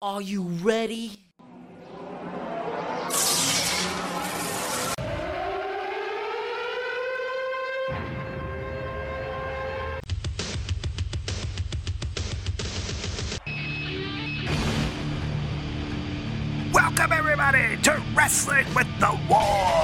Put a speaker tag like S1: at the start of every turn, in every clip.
S1: Are you ready?
S2: Welcome, everybody, to Wrestling with the War!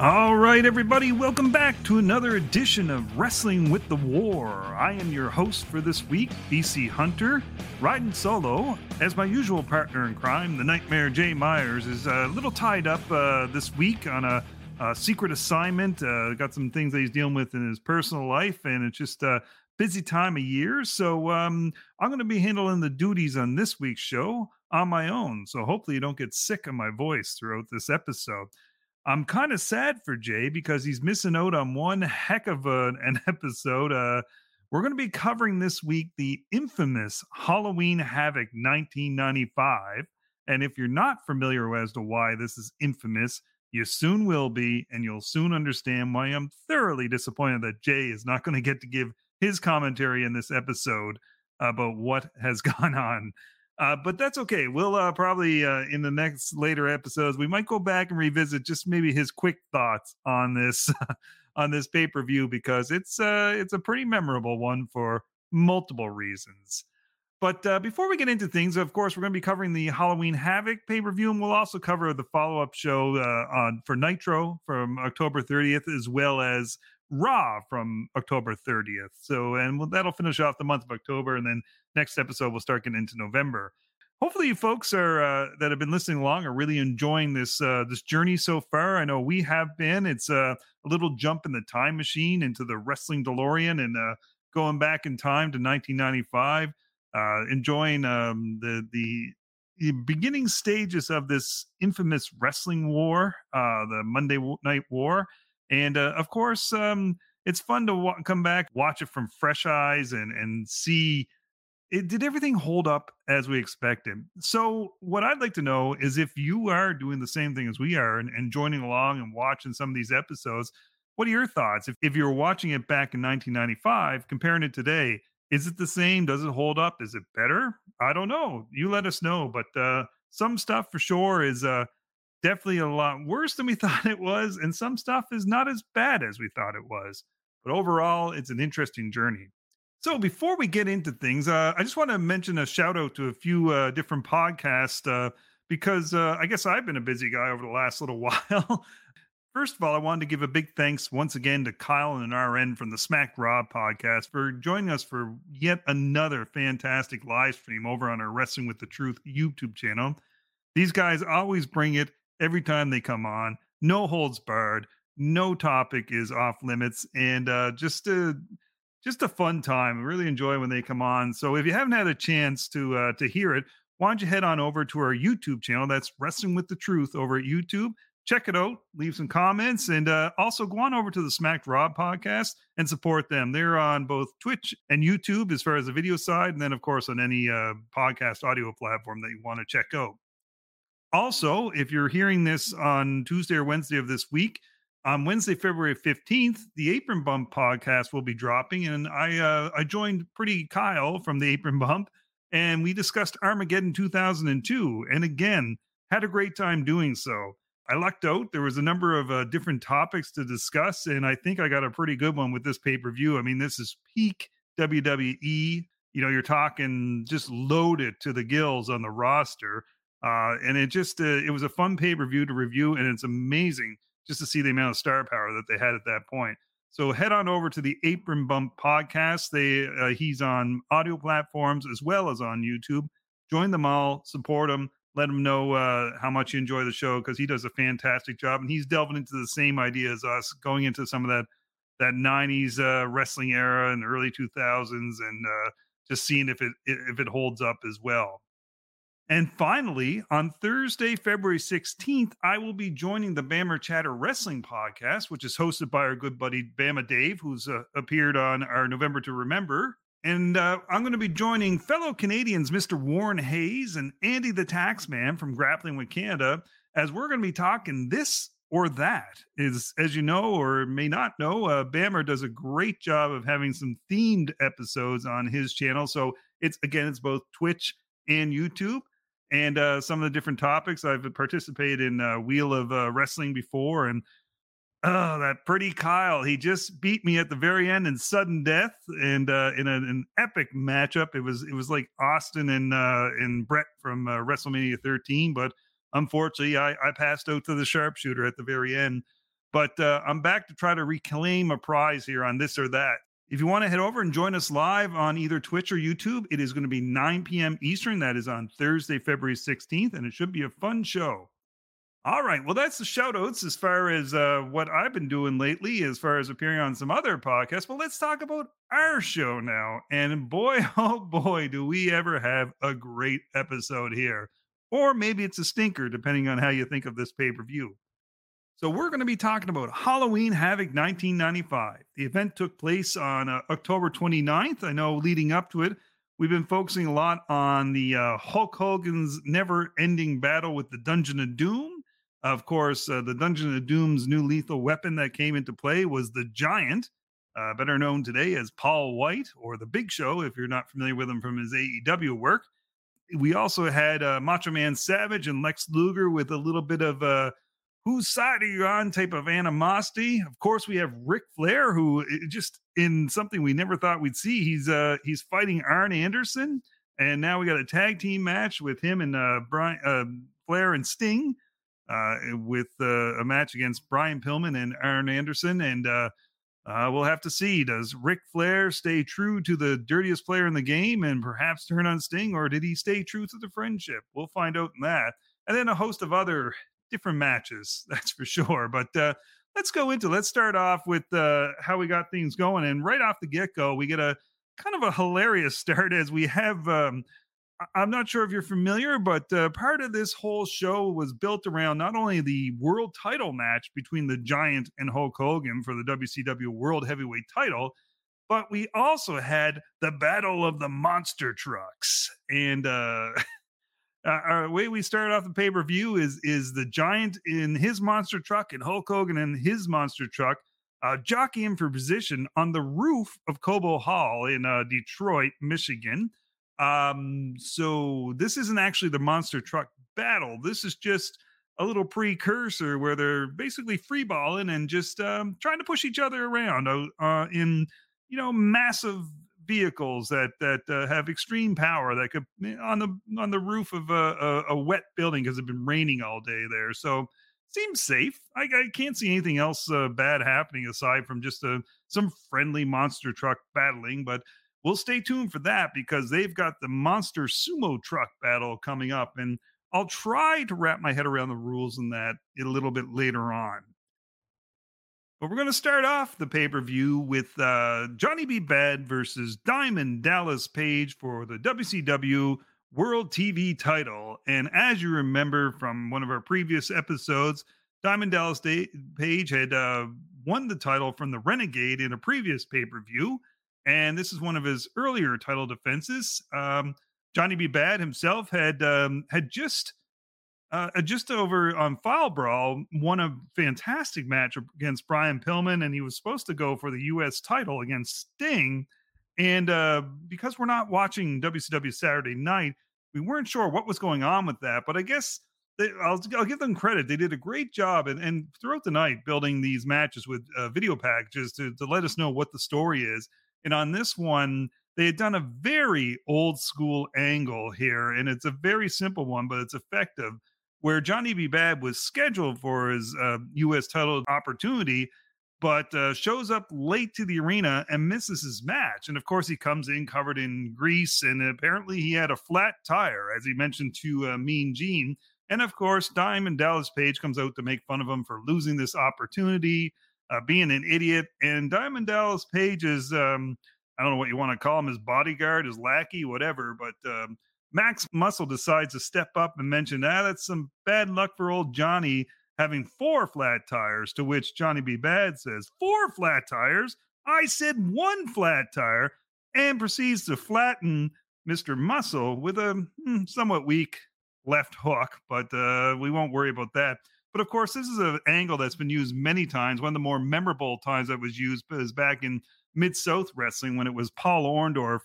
S3: All right, everybody, welcome back to another edition of Wrestling with the War. I am your host for this week, BC Hunter, riding solo. As my usual partner in crime, the Nightmare Jay Myers, is a little tied up uh, this week on a, a secret assignment. Uh, got some things that he's dealing with in his personal life, and it's just a busy time of year. So um, I'm going to be handling the duties on this week's show on my own. So hopefully, you don't get sick of my voice throughout this episode. I'm kind of sad for Jay because he's missing out on one heck of a, an episode. Uh, we're going to be covering this week the infamous Halloween Havoc 1995. And if you're not familiar as to why this is infamous, you soon will be, and you'll soon understand why I'm thoroughly disappointed that Jay is not going to get to give his commentary in this episode about what has gone on. Uh, but that's okay. We'll uh, probably uh, in the next later episodes we might go back and revisit just maybe his quick thoughts on this on this pay per view because it's uh, it's a pretty memorable one for multiple reasons. But uh, before we get into things, of course, we're going to be covering the Halloween Havoc pay per view, and we'll also cover the follow up show uh, on for Nitro from October 30th, as well as Raw from October 30th. So, and we'll, that'll finish off the month of October, and then next episode we'll start getting into November. Hopefully, you folks are uh, that have been listening along are really enjoying this uh, this journey so far. I know we have been. It's uh, a little jump in the time machine into the wrestling DeLorean and uh, going back in time to 1995. Uh, enjoying um, the the the beginning stages of this infamous wrestling war, uh, the Monday Night War, and uh, of course, um, it's fun to wa- come back, watch it from fresh eyes, and and see it did everything hold up as we expected. So, what I'd like to know is if you are doing the same thing as we are and, and joining along and watching some of these episodes, what are your thoughts? If if you were watching it back in 1995, comparing it today, is it the same? Does it hold up? Is it better? I don't know. You let us know. But uh, some stuff for sure is uh, definitely a lot worse than we thought it was, and some stuff is not as bad as we thought it was. But overall, it's an interesting journey. So before we get into things, uh, I just want to mention a shout out to a few uh, different podcasts uh, because uh, I guess I've been a busy guy over the last little while. First of all, I wanted to give a big thanks once again to Kyle and RN from the Smack Rob podcast for joining us for yet another fantastic live stream over on our Wrestling with the Truth YouTube channel. These guys always bring it every time they come on, no holds barred, no topic is off limits, and uh, just a just a fun time. I really enjoy when they come on. So if you haven't had a chance to uh, to hear it, why don't you head on over to our YouTube channel? That's Wrestling with the Truth over at YouTube check it out, leave some comments, and uh, also go on over to the Smacked Rob podcast and support them. They're on both Twitch and YouTube as far as the video side, and then, of course, on any uh, podcast audio platform that you want to check out. Also, if you're hearing this on Tuesday or Wednesday of this week, on Wednesday, February 15th, the Apron Bump podcast will be dropping. And I uh, I joined Pretty Kyle from the Apron Bump, and we discussed Armageddon 2002. And again, had a great time doing so. I lucked out. There was a number of uh, different topics to discuss, and I think I got a pretty good one with this pay per view. I mean, this is peak WWE. You know, you're talking just loaded to the gills on the roster, uh, and it just uh, it was a fun pay per view to review, and it's amazing just to see the amount of star power that they had at that point. So head on over to the Apron Bump podcast. They uh, he's on audio platforms as well as on YouTube. Join them all, support them let him know uh, how much you enjoy the show because he does a fantastic job and he's delving into the same idea as us, going into some of that that '90s uh, wrestling era and early 2000s, and uh, just seeing if it if it holds up as well. And finally, on Thursday, February 16th, I will be joining the Bama Chatter Wrestling podcast, which is hosted by our good buddy Bama Dave, who's uh, appeared on our November to Remember And uh, I'm going to be joining fellow Canadians, Mr. Warren Hayes and Andy the Taxman from Grappling with Canada, as we're going to be talking this or that. Is as you know or may not know, uh, Bama does a great job of having some themed episodes on his channel. So it's again, it's both Twitch and YouTube. And uh, some of the different topics I've participated in uh, Wheel of uh, Wrestling before, and Oh, that pretty Kyle. He just beat me at the very end in sudden death and uh, in an epic matchup. It was it was like Austin and uh, and Bret from uh, WrestleMania 13, but unfortunately, I, I passed out to the sharpshooter at the very end. But uh, I'm back to try to reclaim a prize here on this or that. If you want to head over and join us live on either Twitch or YouTube, it is going to be 9 p.m. Eastern. That is on Thursday, February 16th, and it should be a fun show. All right. Well, that's the shout outs as far as uh, what I've been doing lately, as far as appearing on some other podcasts. But let's talk about our show now. And boy, oh boy, do we ever have a great episode here. Or maybe it's a stinker, depending on how you think of this pay per view. So, we're going to be talking about Halloween Havoc 1995. The event took place on uh, October 29th. I know leading up to it, we've been focusing a lot on the uh, Hulk Hogan's never ending battle with the Dungeon of Doom of course, uh, the Dungeon of Doom's new lethal weapon that came into play was the Giant, uh, better known today as Paul White or the Big Show, if you're not familiar with him from his AEW work. We also had uh, Macho Man Savage and Lex Luger with a little bit of uh, whose side are you on type of animosity. Of course, we have Ric Flair, who just in something we never thought we'd see. He's uh, he's fighting Arn Anderson, and now we got a tag team match with him and uh, Brian uh, Flair and Sting uh, with uh, a match against Brian Pillman and Arn Anderson. And uh, uh, we'll have to see. Does Ric Flair stay true to the dirtiest player in the game and perhaps turn on Sting, or did he stay true to the friendship? We'll find out in that. And then a host of other different matches, that's for sure. But uh, let's go into let's start off with uh, how we got things going. And right off the get go, we get a kind of a hilarious start as we have um, I'm not sure if you're familiar, but uh, part of this whole show was built around not only the world title match between the Giant and Hulk Hogan for the WCW World Heavyweight title, but we also had the Battle of the Monster Trucks. And uh, our way we started off the pay per view is is the Giant in his monster truck and Hulk Hogan in his monster truck. Uh, jockeying for position on the roof of Cobo Hall in uh, Detroit, Michigan. Um, so this isn't actually the monster truck battle. This is just a little precursor where they're basically freeballing and just um, trying to push each other around uh, uh, in you know massive vehicles that that uh, have extreme power that could eh, on the on the roof of a, a, a wet building because it's been raining all day there. So seems safe. I, I can't see anything else uh, bad happening aside from just a, uh, some friendly monster truck battling. But we'll stay tuned for that because they've got the monster sumo truck battle coming up. And I'll try to wrap my head around the rules in that a little bit later on. But we're going to start off the pay per view with uh, Johnny B. Bad versus Diamond Dallas Page for the WCW World TV title. And as you remember from one of our previous episodes, Diamond Dallas Page had uh, won the title from the Renegade in a previous pay per view and this is one of his earlier title defenses. Um, Johnny B. Bad himself had um, had just uh, just over on Fall Brawl won a fantastic match against Brian Pillman, and he was supposed to go for the U.S. title against Sting. And uh, because we're not watching WCW Saturday Night, we weren't sure what was going on with that. But I guess they, I'll, I'll, give them credit; they did a great job, and, and throughout the night building these matches with uh, video packages to to let us know what the story is. And on this one, they had done a very old school angle here, and it's a very simple one, but it's effective. Where Johnny B. Bad was scheduled for his uh, U.S. title opportunity, but uh, shows up late to the arena and misses his match. And of course, he comes in covered in grease, and apparently he had a flat tire, as he mentioned to uh, Mean Gene. And of course, Diamond Dallas Page comes out to make fun of him for losing this opportunity uh, being an idiot. And Diamond Dallas Page is, um, I don't know what you want to call him, his bodyguard, his lackey, whatever. But um, Max Muscle decides to step up and mention, ah, that's some bad luck for old Johnny having four flat tires. To which Johnny B. Bad says, Four flat tires? I said one flat tire. and proceeds to flatten Mr. Muscle with a hmm, somewhat weak left hook, but uh, we won't worry about that. But of course, this is an angle that's been used many times. One of the more memorable times that was used is back in Mid South Wrestling when it was Paul Orndorff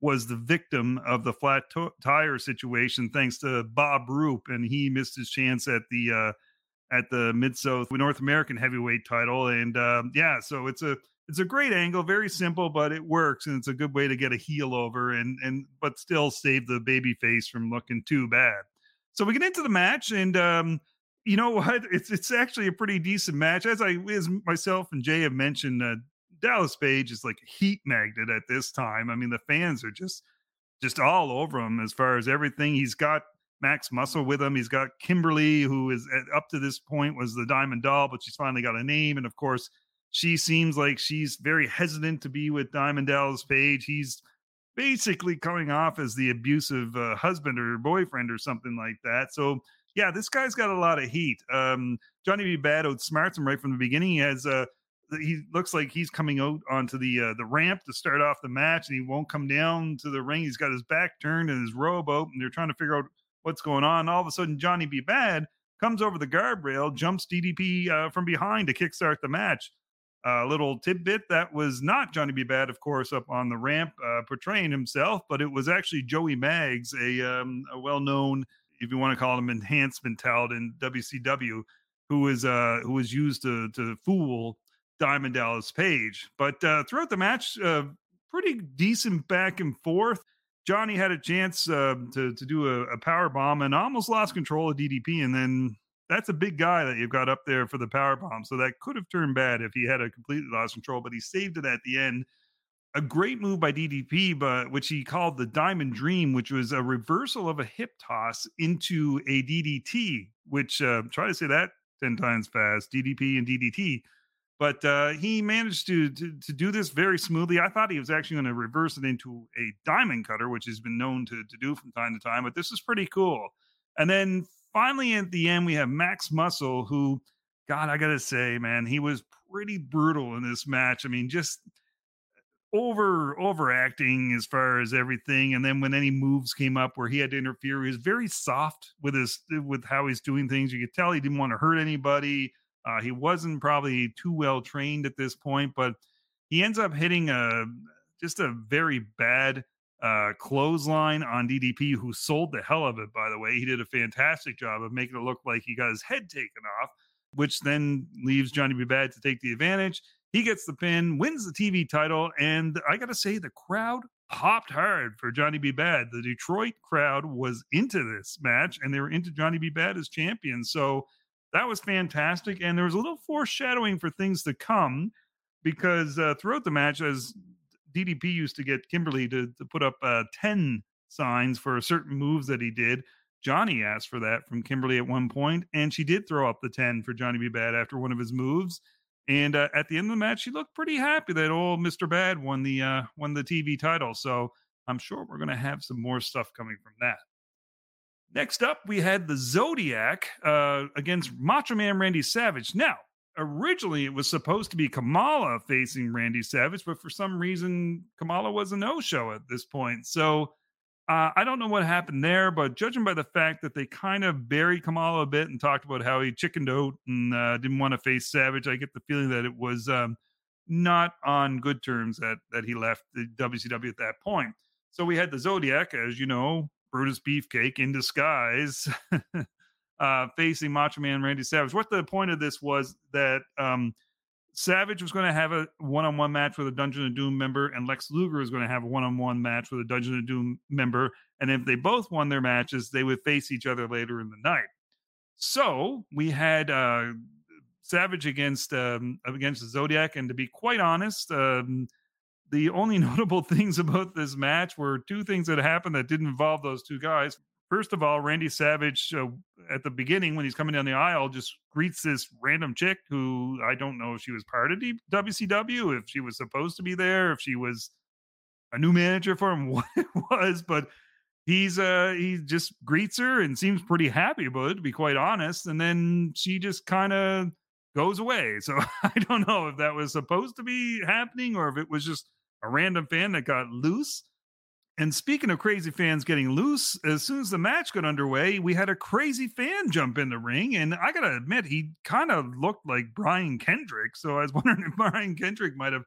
S3: was the victim of the flat t- tire situation thanks to Bob Roop, and he missed his chance at the uh, at the Mid South North American Heavyweight title. And uh, yeah, so it's a it's a great angle, very simple, but it works, and it's a good way to get a heel over and and but still save the baby face from looking too bad. So we get into the match, and um, you know what? It's it's actually a pretty decent match, as I as myself and Jay have mentioned. Uh, Dallas Page is like a heat magnet at this time. I mean, the fans are just just all over him as far as everything. He's got Max Muscle with him. He's got Kimberly, who is at, up to this point was the Diamond Doll, but she's finally got a name. And of course, she seems like she's very hesitant to be with Diamond Dallas Page. He's basically coming off as the abusive uh, husband or boyfriend or something like that. So yeah, this guy's got a lot of heat. Um, Johnny B. Bad outsmarts him right from the beginning. He has uh, he looks like he's coming out onto the uh, the ramp to start off the match, and he won't come down to the ring. He's got his back turned and his robe and they're trying to figure out what's going on. All of a sudden, Johnny B. Bad comes over the guardrail, jumps DDP uh, from behind to kickstart the match. A uh, little tidbit that was not Johnny B. Bad, of course, up on the ramp uh, portraying himself, but it was actually Joey Maggs, a, um, a well known, if you want to call him enhancement talent in WCW, who is uh, who was used to to fool Diamond Dallas Page. But uh, throughout the match, uh, pretty decent back and forth. Johnny had a chance uh, to to do a, a power bomb and almost lost control of DDP, and then that's a big guy that you've got up there for the power bomb. So that could have turned bad if he had a completely lost control, but he saved it at the end. A great move by DDP, but which he called the Diamond Dream, which was a reversal of a hip toss into a DDT. Which uh, try to say that ten times fast. DDP and DDT but uh, he managed to, to, to do this very smoothly. I thought he was actually going to reverse it into a diamond cutter, which he's been known to to do from time to time. But this is pretty cool. And then finally at the end, we have Max Muscle, who, God, I gotta say, man, he was pretty brutal in this match. I mean, just over overacting as far as everything and then when any moves came up where he had to interfere he was very soft with his with how he's doing things you could tell he didn't want to hurt anybody uh, he wasn't probably too well trained at this point, but he ends up hitting a just a very bad uh, clothesline on DDP, who sold the hell of it. By the way, he did a fantastic job of making it look like he got his head taken off, which then leaves Johnny B. Bad to take the advantage. He gets the pin, wins the TV title, and I got to say, the crowd popped hard for Johnny B. Bad. The Detroit crowd was into this match, and they were into Johnny B. Bad as champion. So that was fantastic. And there was a little foreshadowing for things to come because uh, throughout the match, as DDP used to get Kimberly to, to put up uh, 10 signs for certain moves that he did. Johnny asked for that from Kimberly at one point, and she did throw up the 10 for Johnny B. Bad after one of his moves. And uh, at the end of the match, she looked pretty happy that old Mr. Bad won the uh, won the TV title. So I'm sure we're going to have some more stuff coming from that. Next up, we had the Zodiac uh, against Macho Man Randy Savage. Now, originally it was supposed to be Kamala facing Randy Savage, but for some reason, Kamala was a no show at this point. So uh, I don't know what happened there, but judging by the fact that they kind of buried Kamala a bit and talked about how he chickened out and uh, didn't want to face Savage, I get the feeling that it was um, not on good terms that that he left the WCW at that point. So we had the Zodiac, as you know, Brutus Beefcake in disguise, uh, facing Macho Man Randy Savage. What the point of this was that um, Savage was going to have a one-on-one match with a Dungeon of Doom member, and Lex Luger was going to have a one-on-one match with a Dungeon of Doom member. And if they both won their matches, they would face each other later in the night. So we had uh, Savage against um, against the Zodiac, and to be quite honest, um, the only notable things about this match were two things that happened that didn't involve those two guys. First of all, Randy Savage uh, at the beginning when he's coming down the aisle just greets this random chick who I don't know if she was part of WCW, if she was supposed to be there, if she was a new manager for him, what it was, but he's uh he just greets her and seems pretty happy about it to be quite honest and then she just kind of goes away so i don't know if that was supposed to be happening or if it was just a random fan that got loose. And speaking of crazy fans getting loose, as soon as the match got underway, we had a crazy fan jump in the ring. And I got to admit, he kind of looked like Brian Kendrick. So I was wondering if Brian Kendrick might have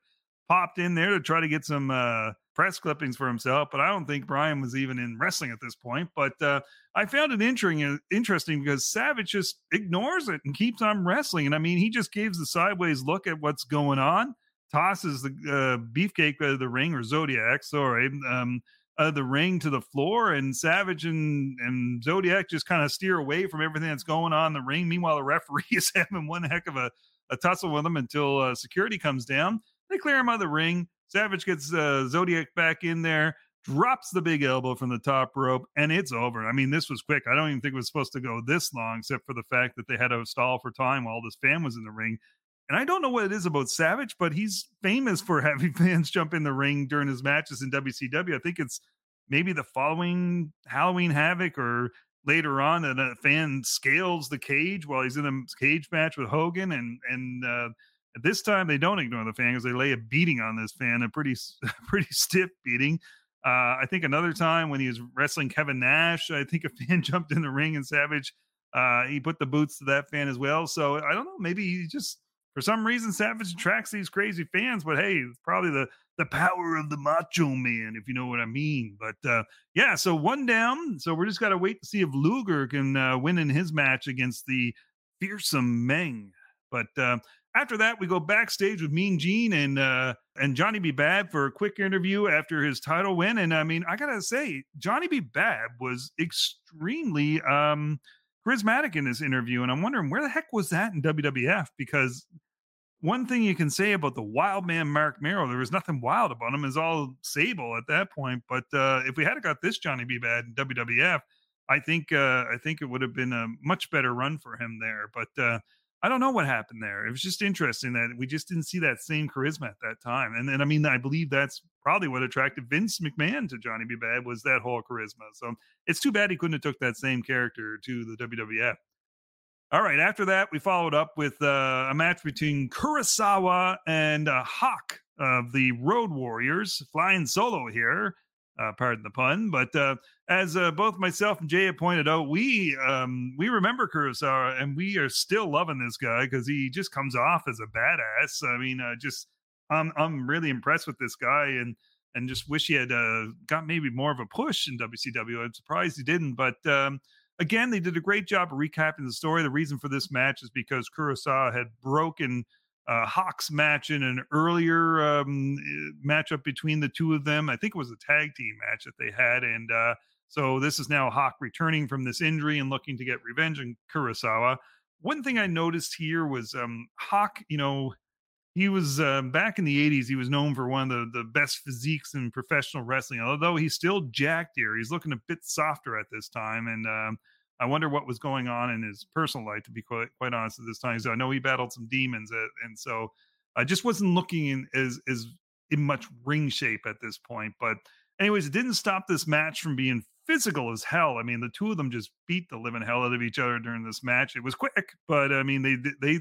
S3: popped in there to try to get some uh, press clippings for himself. But I don't think Brian was even in wrestling at this point. But uh, I found it interesting, uh, interesting because Savage just ignores it and keeps on wrestling. And I mean, he just gives the sideways look at what's going on, tosses the uh, beefcake of the ring or Zodiac, sorry. Um, uh, the ring to the floor, and Savage and, and Zodiac just kind of steer away from everything that's going on in the ring. Meanwhile, the referee is having one heck of a, a tussle with them until uh, security comes down. They clear him out of the ring. Savage gets uh, Zodiac back in there, drops the big elbow from the top rope, and it's over. I mean, this was quick. I don't even think it was supposed to go this long, except for the fact that they had to stall for time while this fan was in the ring. And I don't know what it is about Savage, but he's famous for having fans jump in the ring during his matches in WCW. I think it's maybe the following Halloween Havoc or later on that a fan scales the cage while he's in a cage match with Hogan. And, and, uh, this time they don't ignore the fan because they lay a beating on this fan, a pretty, pretty stiff beating. Uh, I think another time when he was wrestling Kevin Nash, I think a fan jumped in the ring and Savage, uh, he put the boots to that fan as well. So I don't know, maybe he just for some reason Savage attracts these crazy fans, but hey, it's probably the the power of the macho man, if you know what I mean. But uh, yeah, so one down. So we're just got to wait to see if Luger can uh, win in his match against the fearsome Meng. But uh, after that, we go backstage with Mean Gene and uh, and Johnny B. Bad for a quick interview after his title win. And I mean, I gotta say, Johnny B. Bad was extremely um, charismatic in this interview, and I'm wondering where the heck was that in WWF because one thing you can say about the wild man Mark Mero, there was nothing wild about him. Is all Sable at that point. But uh, if we had got this Johnny B. Bad in WWF, I think uh, I think it would have been a much better run for him there. But uh, I don't know what happened there. It was just interesting that we just didn't see that same charisma at that time. And then I mean, I believe that's probably what attracted Vince McMahon to Johnny B. Bad was that whole charisma. So it's too bad he couldn't have took that same character to the WWF. All right. After that, we followed up with uh, a match between Kurosawa and uh, Hawk of the Road Warriors, flying solo here. Uh, pardon the pun, but uh, as uh, both myself and Jay have pointed out, we um, we remember Kurosawa, and we are still loving this guy because he just comes off as a badass. I mean, uh, just I'm I'm really impressed with this guy, and and just wish he had uh, got maybe more of a push in WCW. I'm surprised he didn't, but um, again, they did a great job of recapping the story. The reason for this match is because Kurosawa had broken uh, Hawk's match in an earlier um, eh, matchup between the two of them. I think it was a tag team match that they had. And uh, so this is now Hawk returning from this injury and looking to get revenge on Kurosawa. One thing I noticed here was um, Hawk, you know, he was uh, back in the 80s he was known for one of the, the best physiques in professional wrestling although he's still jacked here he's looking a bit softer at this time and um, i wonder what was going on in his personal life to be quite, quite honest at this time so i know he battled some demons and so i just wasn't looking in as as in much ring shape at this point but anyways it didn't stop this match from being physical as hell i mean the two of them just beat the living hell out of each other during this match it was quick but i mean they they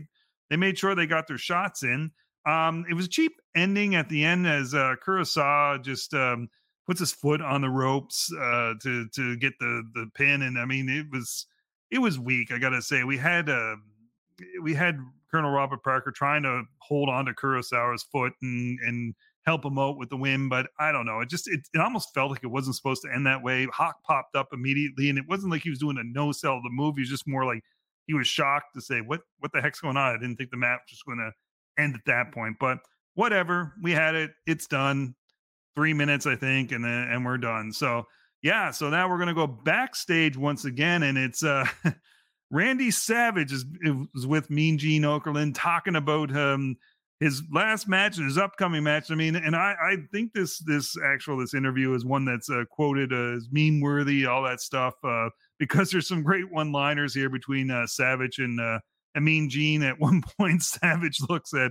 S3: they made sure they got their shots in. Um, it was a cheap ending at the end as uh, Kurosawa just um, puts his foot on the ropes uh, to to get the the pin, and I mean it was it was weak. I gotta say we had uh, we had Colonel Robert Parker trying to hold on to Kurosawa's foot and and help him out with the win, but I don't know. It just it, it almost felt like it wasn't supposed to end that way. Hawk popped up immediately, and it wasn't like he was doing a no sell of the move. He was just more like he was shocked to say, "What what the heck's going on?" I didn't think the match was going to end at that point, but whatever. We had it. It's done. Three minutes, I think, and then and we're done. So yeah. So now we're gonna go backstage once again, and it's uh Randy Savage is, is with Mean Gene Okerlund talking about um his last match and his upcoming match. I mean, and I, I think this this actual this interview is one that's uh, quoted as meme worthy, all that stuff, uh, because there's some great one liners here between uh, Savage and uh, Mean Gene. At one point, Savage looks at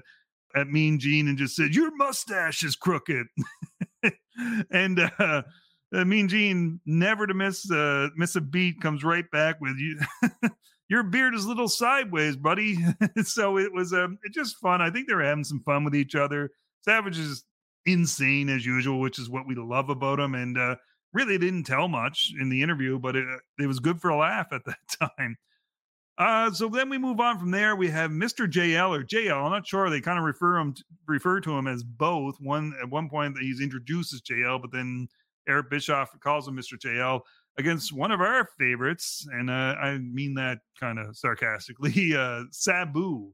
S3: at Mean Gene and just said, "Your mustache is crooked," and uh, Mean Gene, never to miss uh, miss a beat, comes right back with you. your beard is a little sideways, buddy. so it was um, just fun. I think they were having some fun with each other. Savage is insane as usual, which is what we love about him. And uh, really didn't tell much in the interview, but it, it was good for a laugh at that time. Uh, so then we move on from there. We have Mr. JL or JL. I'm not sure. They kind of refer him to, refer to him as both. One at one point he's introduced as JL, but then Eric Bischoff calls him Mr. JL against one of our favorites, and uh, I mean that kind of sarcastically, uh, Sabu.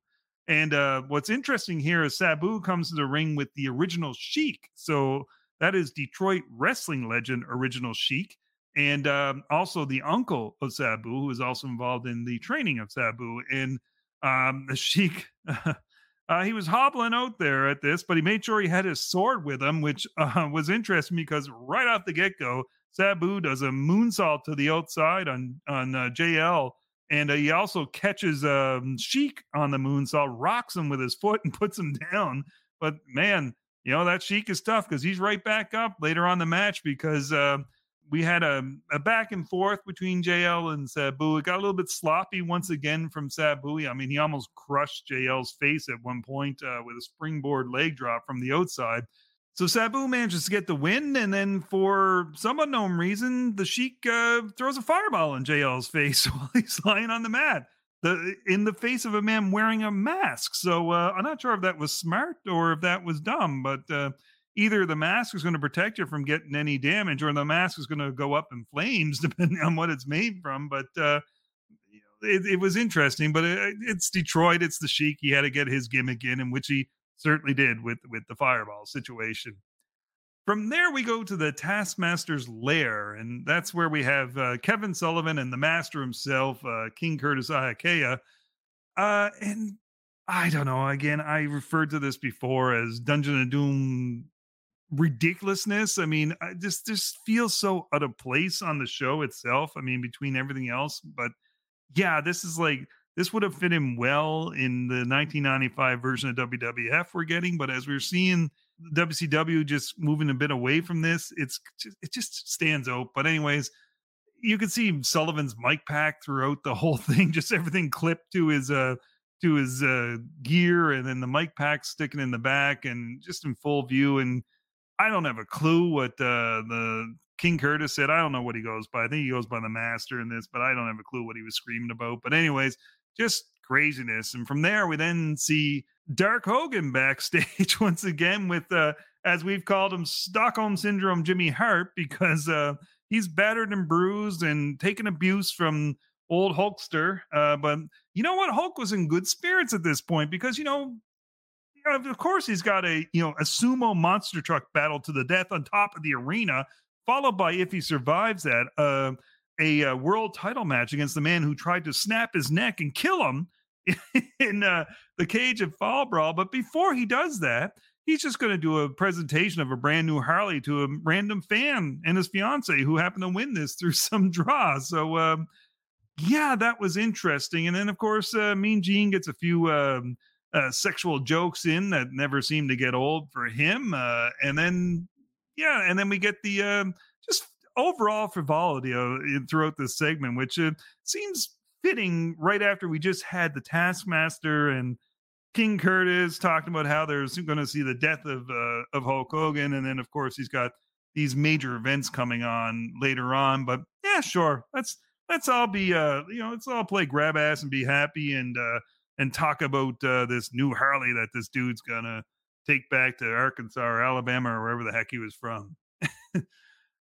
S3: And uh, what's interesting here is Sabu comes to the ring with the original Sheik. So that is Detroit wrestling legend Original Sheik and um, also the uncle of Sabu, who is also involved in the training of Sabu. And um, the Sheik, uh, he was hobbling out there at this, but he made sure he had his sword with him, which uh, was interesting because right off the get go, Sabu does a moonsault to the outside on on uh, JL, and uh, he also catches um, Sheik on the moonsault, rocks him with his foot, and puts him down. But man, you know that Sheik is tough because he's right back up later on the match because uh, we had a, a, back and forth between JL and Sabu. It got a little bit sloppy once again from Sabu. I mean, he almost crushed JL's face at one point uh, with a springboard leg drop from the outside. So Sabu manages to get the win, and then for some unknown reason, the Sheik uh, throws a fireball in JL's face while he's lying on the mat. The, in the face of a man wearing a mask. So uh, I'm not sure if that was smart or if that was dumb, but uh, either the mask is going to protect you from getting any damage or the mask is going to go up in flames depending on what it's made from but uh it, it, was interesting but it, it's detroit it's the sheik he had to get his gimmick in and which he certainly did with with the fireball situation from there we go to the taskmaster's lair and that's where we have uh, kevin sullivan and the master himself uh, king curtis Iaukea. Uh, and I don't know. Again, I referred to this before as Dungeon of Doom ridiculousness. I mean, I just just feels so out of place on the show itself. I mean, between everything else, but yeah, this is like this would have fit in well in the 1995 version of WWF we're getting, but as we're seeing WCW just moving a bit away from this, it's it just stands out. But anyways, you can see Sullivan's mic pack throughout the whole thing, just everything clipped to his uh to his uh gear and then the mic pack sticking in the back and just in full view and I don't have a clue what uh, the King Curtis said. I don't know what he goes by. I think he goes by the Master in this, but I don't have a clue what he was screaming about. But anyways, just craziness. And from there, we then see Dark Hogan backstage once again with, uh, as we've called him, Stockholm Syndrome Jimmy Hart, because uh, he's battered and bruised and taken abuse from old Hulkster. Uh, but you know what? Hulk was in good spirits at this point because, you know, of course he's got a you know a sumo monster truck battle to the death on top of the arena, followed by if he survives that uh, a, world title match against the man who tried to snap his neck and kill him in uh, the cage of Fall Brawl. But before he does that, he's just going to do a presentation of a brand new Harley to a random fan and his fiance who happened to win this through some draw. So. Um, yeah, that was interesting. And then, of course, uh, Mean Gene gets a few um, uh, sexual jokes in that never seem to get old for him. Uh, and then, yeah, and then we get the uh, just overall frivolity of, throughout this segment, which uh, seems fitting right after we just had the Taskmaster and King Curtis talking about how they're going to see the death of uh, of Hulk Hogan, and then of course he's got these major events coming on later on. But yeah, sure, let's let's all be uh you know let's all play grab ass and be happy and uh and talk about uh, this new Harley that this dude's gonna take back to Arkansas or Alabama or wherever the heck he was from. oh,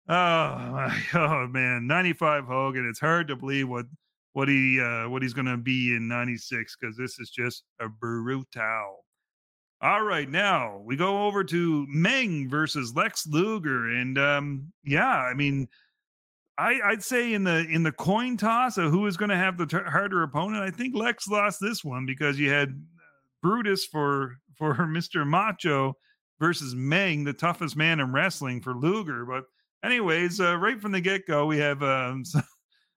S3: my, oh man, 95 Hogan. It's hard to believe what what he uh, what he's gonna be in 96 because this is just a brutal. All right, now we go over to Meng versus Lex Luger, and um, yeah, I mean I, would say in the in the coin toss of who is going to have the harder opponent, I think Lex lost this one because you had Brutus for for Mr. Macho versus Meng, the toughest man in wrestling for Luger. But anyways, uh, right from the get go, we have um, some,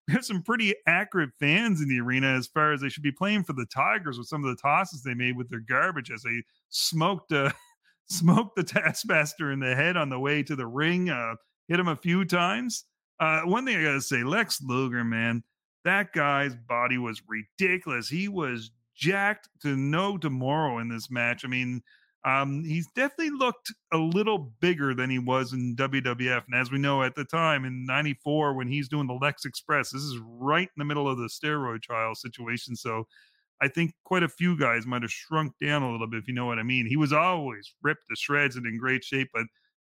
S3: we have some pretty accurate fans in the arena as far as they should be playing for the Tigers with some of the tosses they made with their garbage as they smoked uh, smoked the Taskmaster in the head on the way to the ring, uh, hit him a few times. Uh, one thing I gotta say, Lex Luger, man, that guy's body was ridiculous. He was jacked to no tomorrow in this match. I mean, Um, he's definitely looked a little bigger than he was in WWF. And as we know at the time in 94, when he's doing the Lex Express, this is right in the middle of the steroid trial situation. So I think quite a few guys might have shrunk down a little bit, if you know what I mean. He was always ripped to shreds and in great shape, but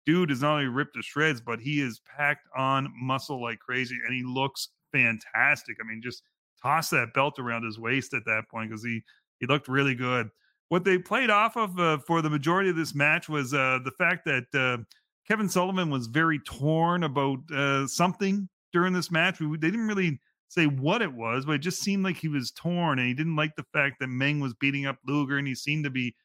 S3: dude is not only ripped to shreds, but he is packed on muscle like crazy and he looks fantastic. I mean, just toss that belt around his waist at that point because he he looked really good. What they played off of uh, for the majority of this match was uh, the fact that uh, Kevin Sullivan was very torn about uh, something during this match. We, they didn't really say what it was, but it just seemed like he was torn and he didn't like the fact that Meng was beating up Luger and he seemed to be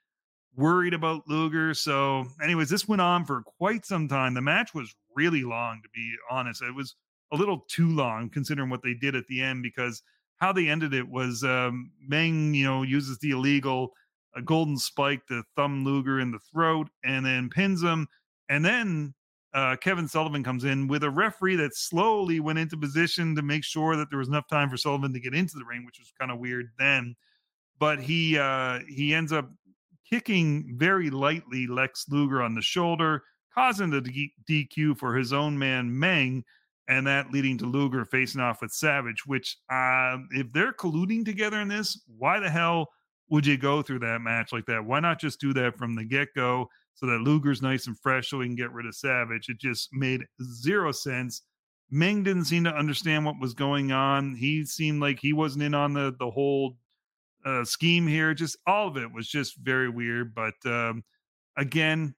S3: worried about Luger. So, anyways, this went on for quite some time. The match was really long, to be honest. It was a little too long considering what they did at the end because how they ended it was um, Meng, you know, uses the illegal uh, golden spike to thumb Luger in the throat and then pins him. And then uh, Kevin Sullivan comes in with a referee that slowly went into position to make sure that there was enough time for Sullivan to get into the ring, which was kind of weird then. But he uh, he ends up kicking very lightly Lex Luger on the shoulder, causing the DQ for his own man Meng, and that leading to Luger facing off with Savage. Which, uh, if they're colluding together in this, why the hell would you go through that match like that? Why not just do that from the get go so that Luger's nice and fresh so we can get rid of Savage? It just made zero sense. Meng didn't seem to understand what was going on. He seemed like he wasn't in on the the whole uh, scheme here. Just all of it was just very weird. But um, again,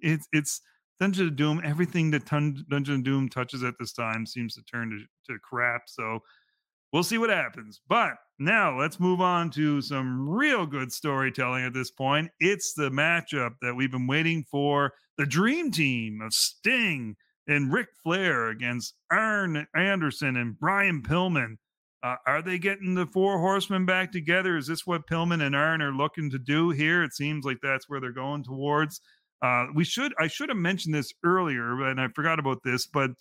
S3: it's it's Dungeon of Doom. Everything that Dungeon of Doom touches at this time seems to turn to, to crap. So we'll see what happens. But now let's move on to some real good storytelling at this point. It's the matchup that we've been waiting for the dream team of Sting and Ric Flair against Arn Anderson and Brian Pillman. Uh, are they getting the four horsemen back together? Is this what Pillman and Arn are looking to do here? It seems like that's where they're going towards. Uh, we should I should have mentioned this earlier, and I forgot about this, but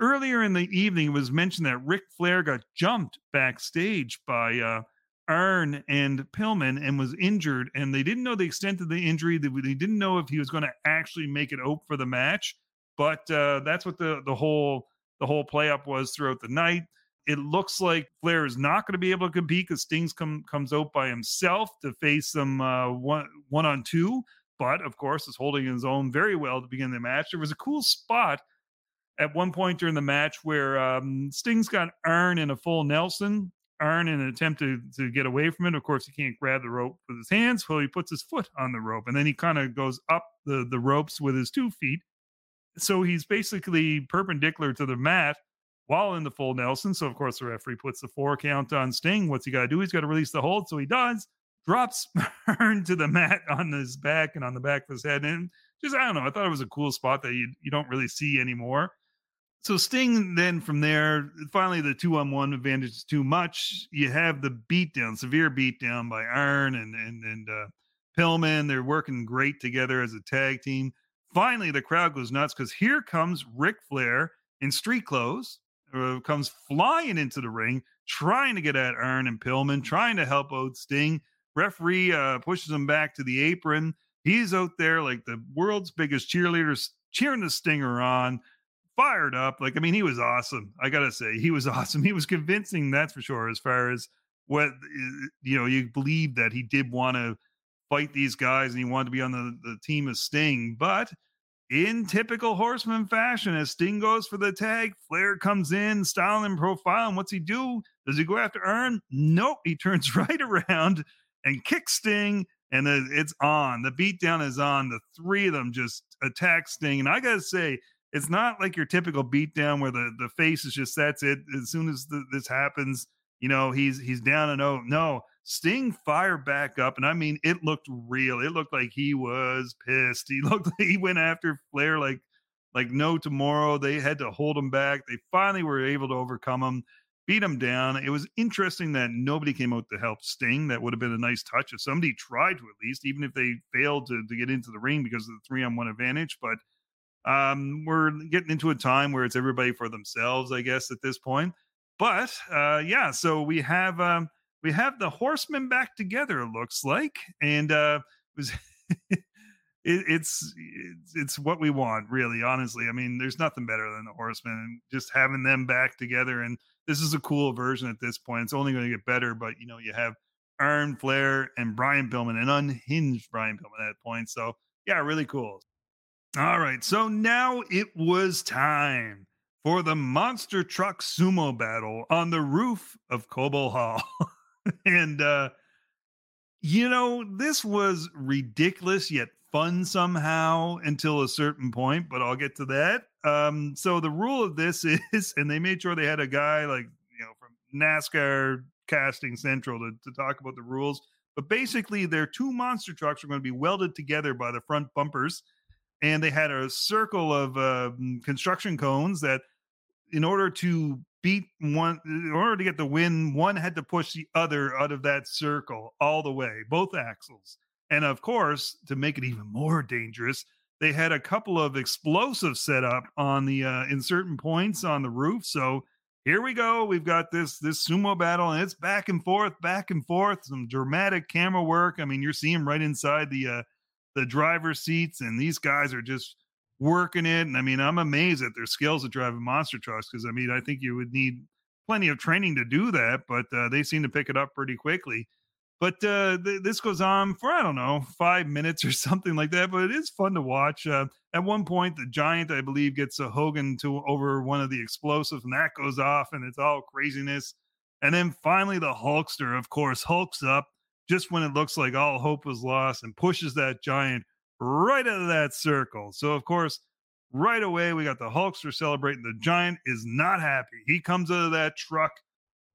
S3: earlier in the evening it was mentioned that Ric Flair got jumped backstage by uh, Arn and Pillman and was injured, and they didn't know the extent of the injury. They, they didn't know if he was going to actually make it out for the match, but uh, that's what the the whole the whole play up was throughout the night. It looks like Flair is not going to be able to compete because Stings come, comes out by himself to face them uh, one one on two. But of course, is holding his own very well to begin the match. There was a cool spot at one point during the match where um, Sting's got Arn in a full Nelson. Arn in an attempt to, to get away from it. Of course, he can't grab the rope with his hands, so he puts his foot on the rope, and then he kind of goes up the, the ropes with his two feet. So he's basically perpendicular to the mat while in the full Nelson. So of course the referee puts the four count on Sting. What's he got to do? He's got to release the hold. So he does. Drops Arn to the mat on his back and on the back of his head, and just I don't know. I thought it was a cool spot that you you don't really see anymore. So Sting then from there, finally the two on one advantage is too much. You have the beatdown, severe beatdown by Arn and and and uh, Pillman. They're working great together as a tag team. Finally, the crowd goes nuts because here comes Ric Flair in street clothes, uh, comes flying into the ring, trying to get at Arn and Pillman, trying to help out Sting. Referee uh, pushes him back to the apron. He's out there like the world's biggest cheerleader, cheering the Stinger on fired up. Like, I mean, he was awesome. I gotta say, he was awesome. He was convincing, that's for sure, as far as what you know, you believe that he did want to fight these guys and he wanted to be on the, the team of Sting. But in typical horseman fashion, as Sting goes for the tag, Flair comes in, styling profile. And what's he do? Does he go after Arn? Nope. He turns right around and kicks Sting, and it's on. The beatdown is on. The three of them just attack Sting. And I got to say, it's not like your typical beatdown where the the face is just that's it. As soon as the, this happens, you know he's he's down and oh no. Sting fired back up, and I mean it looked real. It looked like he was pissed. He looked like he went after Flair like like no tomorrow. They had to hold him back. They finally were able to overcome him, beat him down. It was interesting that nobody came out to help Sting. That would have been a nice touch if somebody tried to at least, even if they failed to, to get into the ring because of the three on one advantage. But um, we're getting into a time where it's everybody for themselves, I guess, at this point. But uh, yeah, so we have um, we have the horsemen back together. It looks like, and uh, was it, it's, it's it's what we want, really. Honestly, I mean, there's nothing better than the Horsemen, and just having them back together. And this is a cool version at this point. It's only going to get better, but you know, you have Arn Flair and Brian Pillman, an unhinged Brian Pillman at that point. So yeah, really cool. All right, so now it was time for the monster truck sumo battle on the roof of Cobo Hall. and uh you know, this was ridiculous yet fun somehow until a certain point, but I'll get to that. Um, so the rule of this is, and they made sure they had a guy like, you know, from NASCAR Casting Central to, to talk about the rules. But basically, their two monster trucks are going to be welded together by the front bumpers. And they had a circle of uh, construction cones that, in order to beat one in order to get the win one had to push the other out of that circle all the way both axles. And of course to make it even more dangerous they had a couple of explosives set up on the uh, in certain points on the roof. So here we go we've got this this sumo battle and it's back and forth back and forth some dramatic camera work. I mean you're seeing right inside the uh the driver's seats and these guys are just working it. And I mean, I'm amazed at their skills at driving monster trucks because I mean, I think you would need plenty of training to do that, but uh, they seem to pick it up pretty quickly. But uh, th- this goes on for, I don't know, five minutes or something like that. But it is fun to watch. Uh, at one point, the giant, I believe, gets a Hogan to over one of the explosives, and that goes off, and it's all craziness. And then finally, the Hulkster, of course, hulks up just when it looks like all hope was lost and pushes that giant right out of that circle. So, of course, right away, we got the Hulkster celebrating. The Giant is not happy. He comes out of that truck.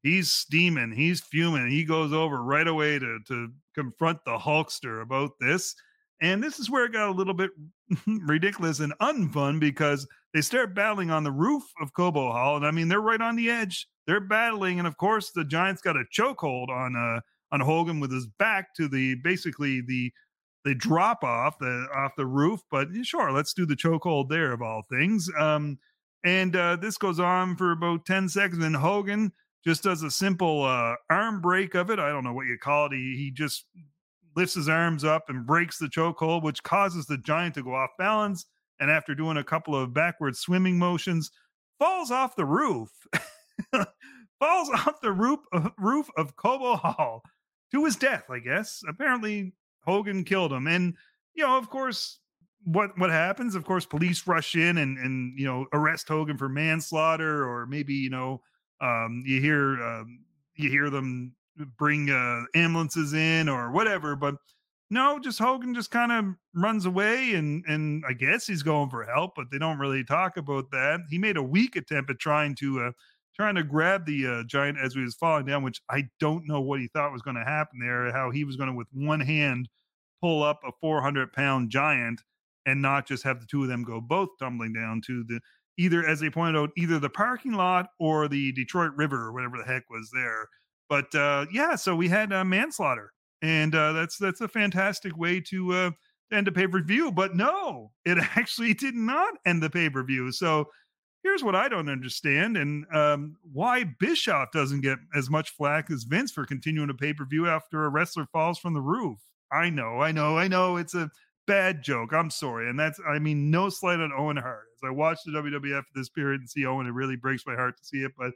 S3: He's steaming. He's fuming. He goes over right away to, to confront the Hulkster about this. And this is where it got a little bit ridiculous and unfun because they start battling on the roof of Cobo Hall. And I mean, they're right on the edge. They're battling. And of course, the Giant's got a chokehold on uh on Hogan with his back to the basically the they drop off the off the roof. But sure, let's do the chokehold there of all things. Um, and uh, this goes on for about ten seconds, and Hogan just does a simple uh, arm break of it. I don't know what you call it. He he just lifts his arms up and breaks the chokehold, which causes the giant to go off balance. And after doing a couple of backward swimming motions, falls off the roof. falls off the roof, uh, roof of Cobo Hall to his death, I guess. Apparently, Hogan killed him. And, you know, of course, what what happens? Of course, police rush in and and you know arrest Hogan for manslaughter, or maybe you know um, you hear um, you hear them bring uh, ambulances in or whatever. But no, just Hogan just kind of runs away, and and I guess he's going for help, but they don't really talk about that. He made a weak attempt at trying to uh, trying to grab the uh, giant as he was falling down, which I don't know what he thought was going to happen there, how he was going to, with one hand, pull up a 400 pound giant and not just have the two of them go both tumbling down to the either, as they pointed out, either the parking lot or the Detroit River or whatever the heck was there. But uh, yeah, so we had uh, manslaughter, and uh, that's that's a fantastic way to uh, end a pay per view. But no, it actually did not end the pay per view. So here's what I don't understand and um, why Bischoff doesn't get as much flack as Vince for continuing a pay per view after a wrestler falls from the roof. I know, I know, I know it's a bad joke. I'm sorry. And that's, I mean, no slight on Owen Hart. As I watch the WWF this period and see Owen, it really breaks my heart to see it. But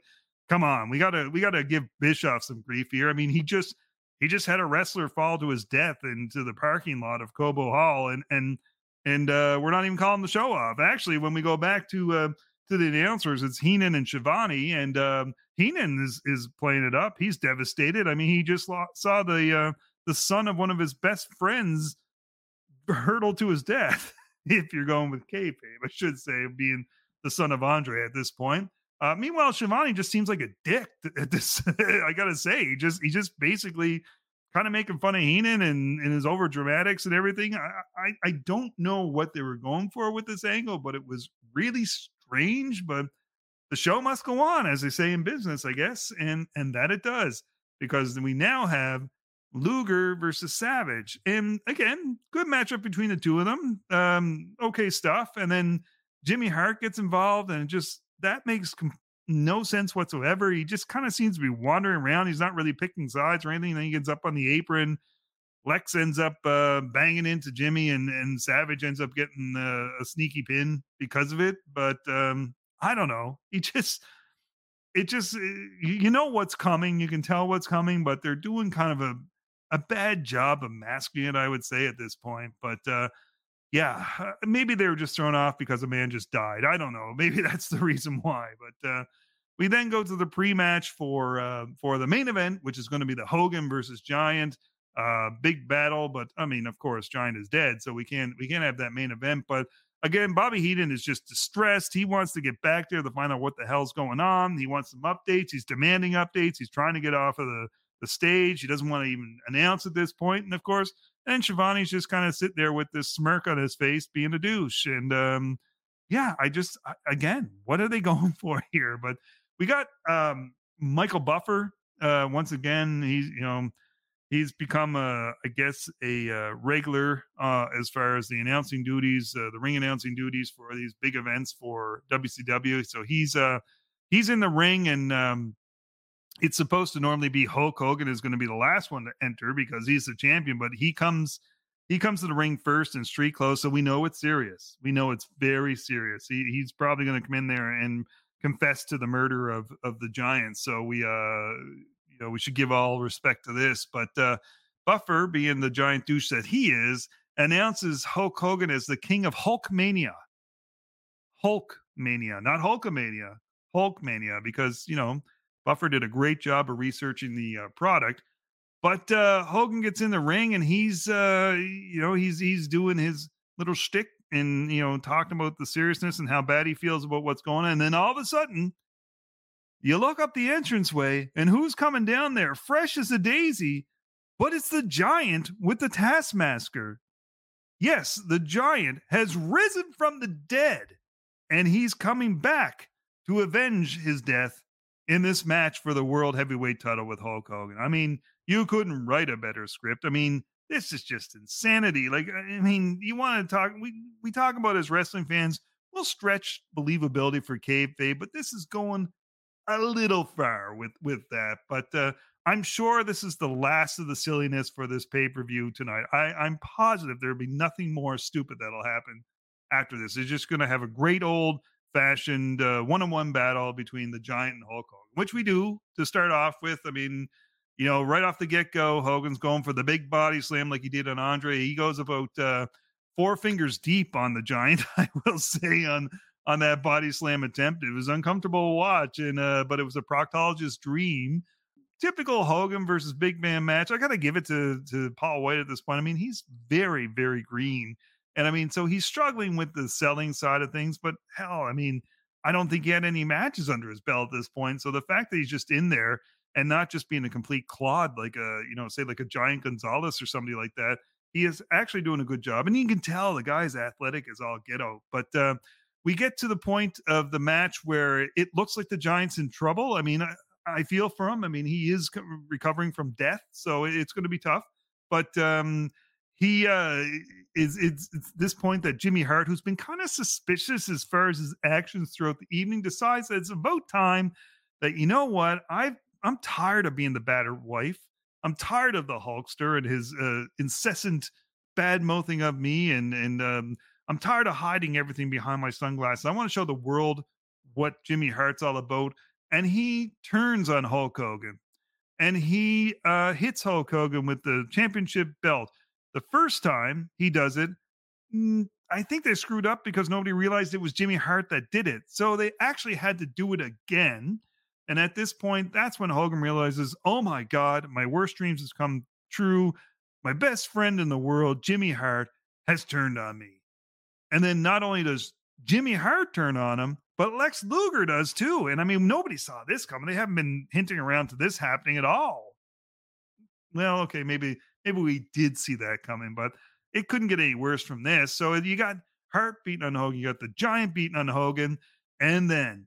S3: come on, we gotta, we gotta give Bischoff some grief here. I mean, he just, he just had a wrestler fall to his death into the parking lot of Cobo Hall, and and and uh, we're not even calling the show off. Actually, when we go back to uh, to the announcers, it's Heenan and Schiavone, and um, Heenan is is playing it up. He's devastated. I mean, he just saw the uh, the son of one of his best friends hurtle to his death. if you're going with kayfabe, I should say, being the son of Andre at this point. Uh, meanwhile, Schiavone just seems like a dick at this. I gotta say, he just he just basically kind of making fun of Heenan and, and his over dramatics and everything. I, I I don't know what they were going for with this angle, but it was really strange, but the show must go on, as they say in business, I guess, and and that it does because we now have Luger versus Savage, and again, good matchup between the two of them. Um, okay stuff, and then Jimmy Hart gets involved, and just that makes com- no sense whatsoever. He just kind of seems to be wandering around. He's not really picking sides or anything. Then he gets up on the apron. Lex ends up uh, banging into Jimmy, and and Savage ends up getting uh, a sneaky pin because of it. But um, I don't know. He just it just uh, you know what's coming. You can tell what's coming, but they're doing kind of a a bad job of masking it. I would say at this point, but. uh yeah, uh, maybe they were just thrown off because a man just died. I don't know. Maybe that's the reason why. But uh, we then go to the pre-match for uh, for the main event, which is going to be the Hogan versus Giant. Uh, big battle, but I mean, of course, Giant is dead, so we can't we can't have that main event. But again, Bobby Heenan is just distressed. He wants to get back there to find out what the hell's going on. He wants some updates. He's demanding updates. He's trying to get off of the the stage. He doesn't want to even announce at this point. And of course, and Schiavone's just kind of sit there with this smirk on his face, being a douche. And um, yeah, I just again, what are they going for here? But we got um, Michael Buffer uh, once again. He's you know he's become a I guess a uh, regular uh, as far as the announcing duties, uh, the ring announcing duties for these big events for WCW. So he's uh he's in the ring and um, it's supposed to normally be Hulk Hogan is going to be the last one to enter because he's the champion, but he comes he comes to the ring first in street clothes, so we know it's serious. We know it's very serious. He, he's probably going to come in there and confess to the murder of of the Giants. So we uh you know we should give all respect to this, but uh Buffer, being the giant douche that he is, announces Hulk Hogan as the king of Hulkmania. Hulkmania, not Hulkamania, Hulkmania, because you know Buffer did a great job of researching the uh, product. But uh, Hogan gets in the ring and he's, uh, you know, he's he's doing his little shtick and you know talking about the seriousness and how bad he feels about what's going on. And then all of a sudden, you look up the entranceway and who's coming down there, fresh as a daisy, but it's the giant with the Taskmaster. Yes, the giant has risen from the dead and he's coming back to avenge his death in this match for the world heavyweight title with Hulk Hogan. I mean, you couldn't write a better script. I mean, this is just insanity. Like, I mean, you want to talk? We we talk about as wrestling fans, we'll stretch believability for kayfabe, but this is going a little far with with that. But uh, I'm sure this is the last of the silliness for this pay per view tonight. I, I'm positive there'll be nothing more stupid that'll happen after this. It's just going to have a great old fashioned one on one battle between the Giant and Hulk Hogan, which we do to start off with. I mean, you know, right off the get go, Hogan's going for the big body slam like he did on Andre. He goes about uh, four fingers deep on the Giant, I will say, on on that body slam attempt. It was uncomfortable to watch, and uh, but it was a proctologist's dream. Typical Hogan versus Big Man match. I got to give it to to Paul White at this point. I mean, he's very very green and I mean, so he's struggling with the selling side of things, but hell, I mean, I don't think he had any matches under his belt at this point. So the fact that he's just in there and not just being a complete clod like a, you know, say like a giant Gonzalez or somebody like that, he is actually doing a good job. And you can tell the guy's athletic as all get out. But uh, we get to the point of the match where it looks like the Giants in trouble. I mean, I, I feel for him. I mean, he is recovering from death, so it's going to be tough. But um, he uh is it's, it's this point that Jimmy Hart, who's been kind of suspicious as far as his actions throughout the evening, decides that it's about time that you know what I've I'm tired of being the battered wife. I'm tired of the Hulkster and his uh, incessant bad mouthing of me, and and um, I'm tired of hiding everything behind my sunglasses. I want to show the world what Jimmy Hart's all about. And he turns on Hulk Hogan, and he uh, hits Hulk Hogan with the championship belt the first time he does it, mm, I think they screwed up because nobody realized it was Jimmy Hart that did it. So they actually had to do it again. And at this point, that's when Hogan realizes, oh my God, my worst dreams has come true. My best friend in the world, Jimmy Hart, has turned on me. And then not only does Jimmy Hart turn on him, but Lex Luger does too. And I mean, nobody saw this coming. They haven't been hinting around to this happening at all. Well, okay, maybe maybe we did see that coming, but it couldn't get any worse from this. So you got Hart beating on Hogan, you got the Giant beating on Hogan, and then,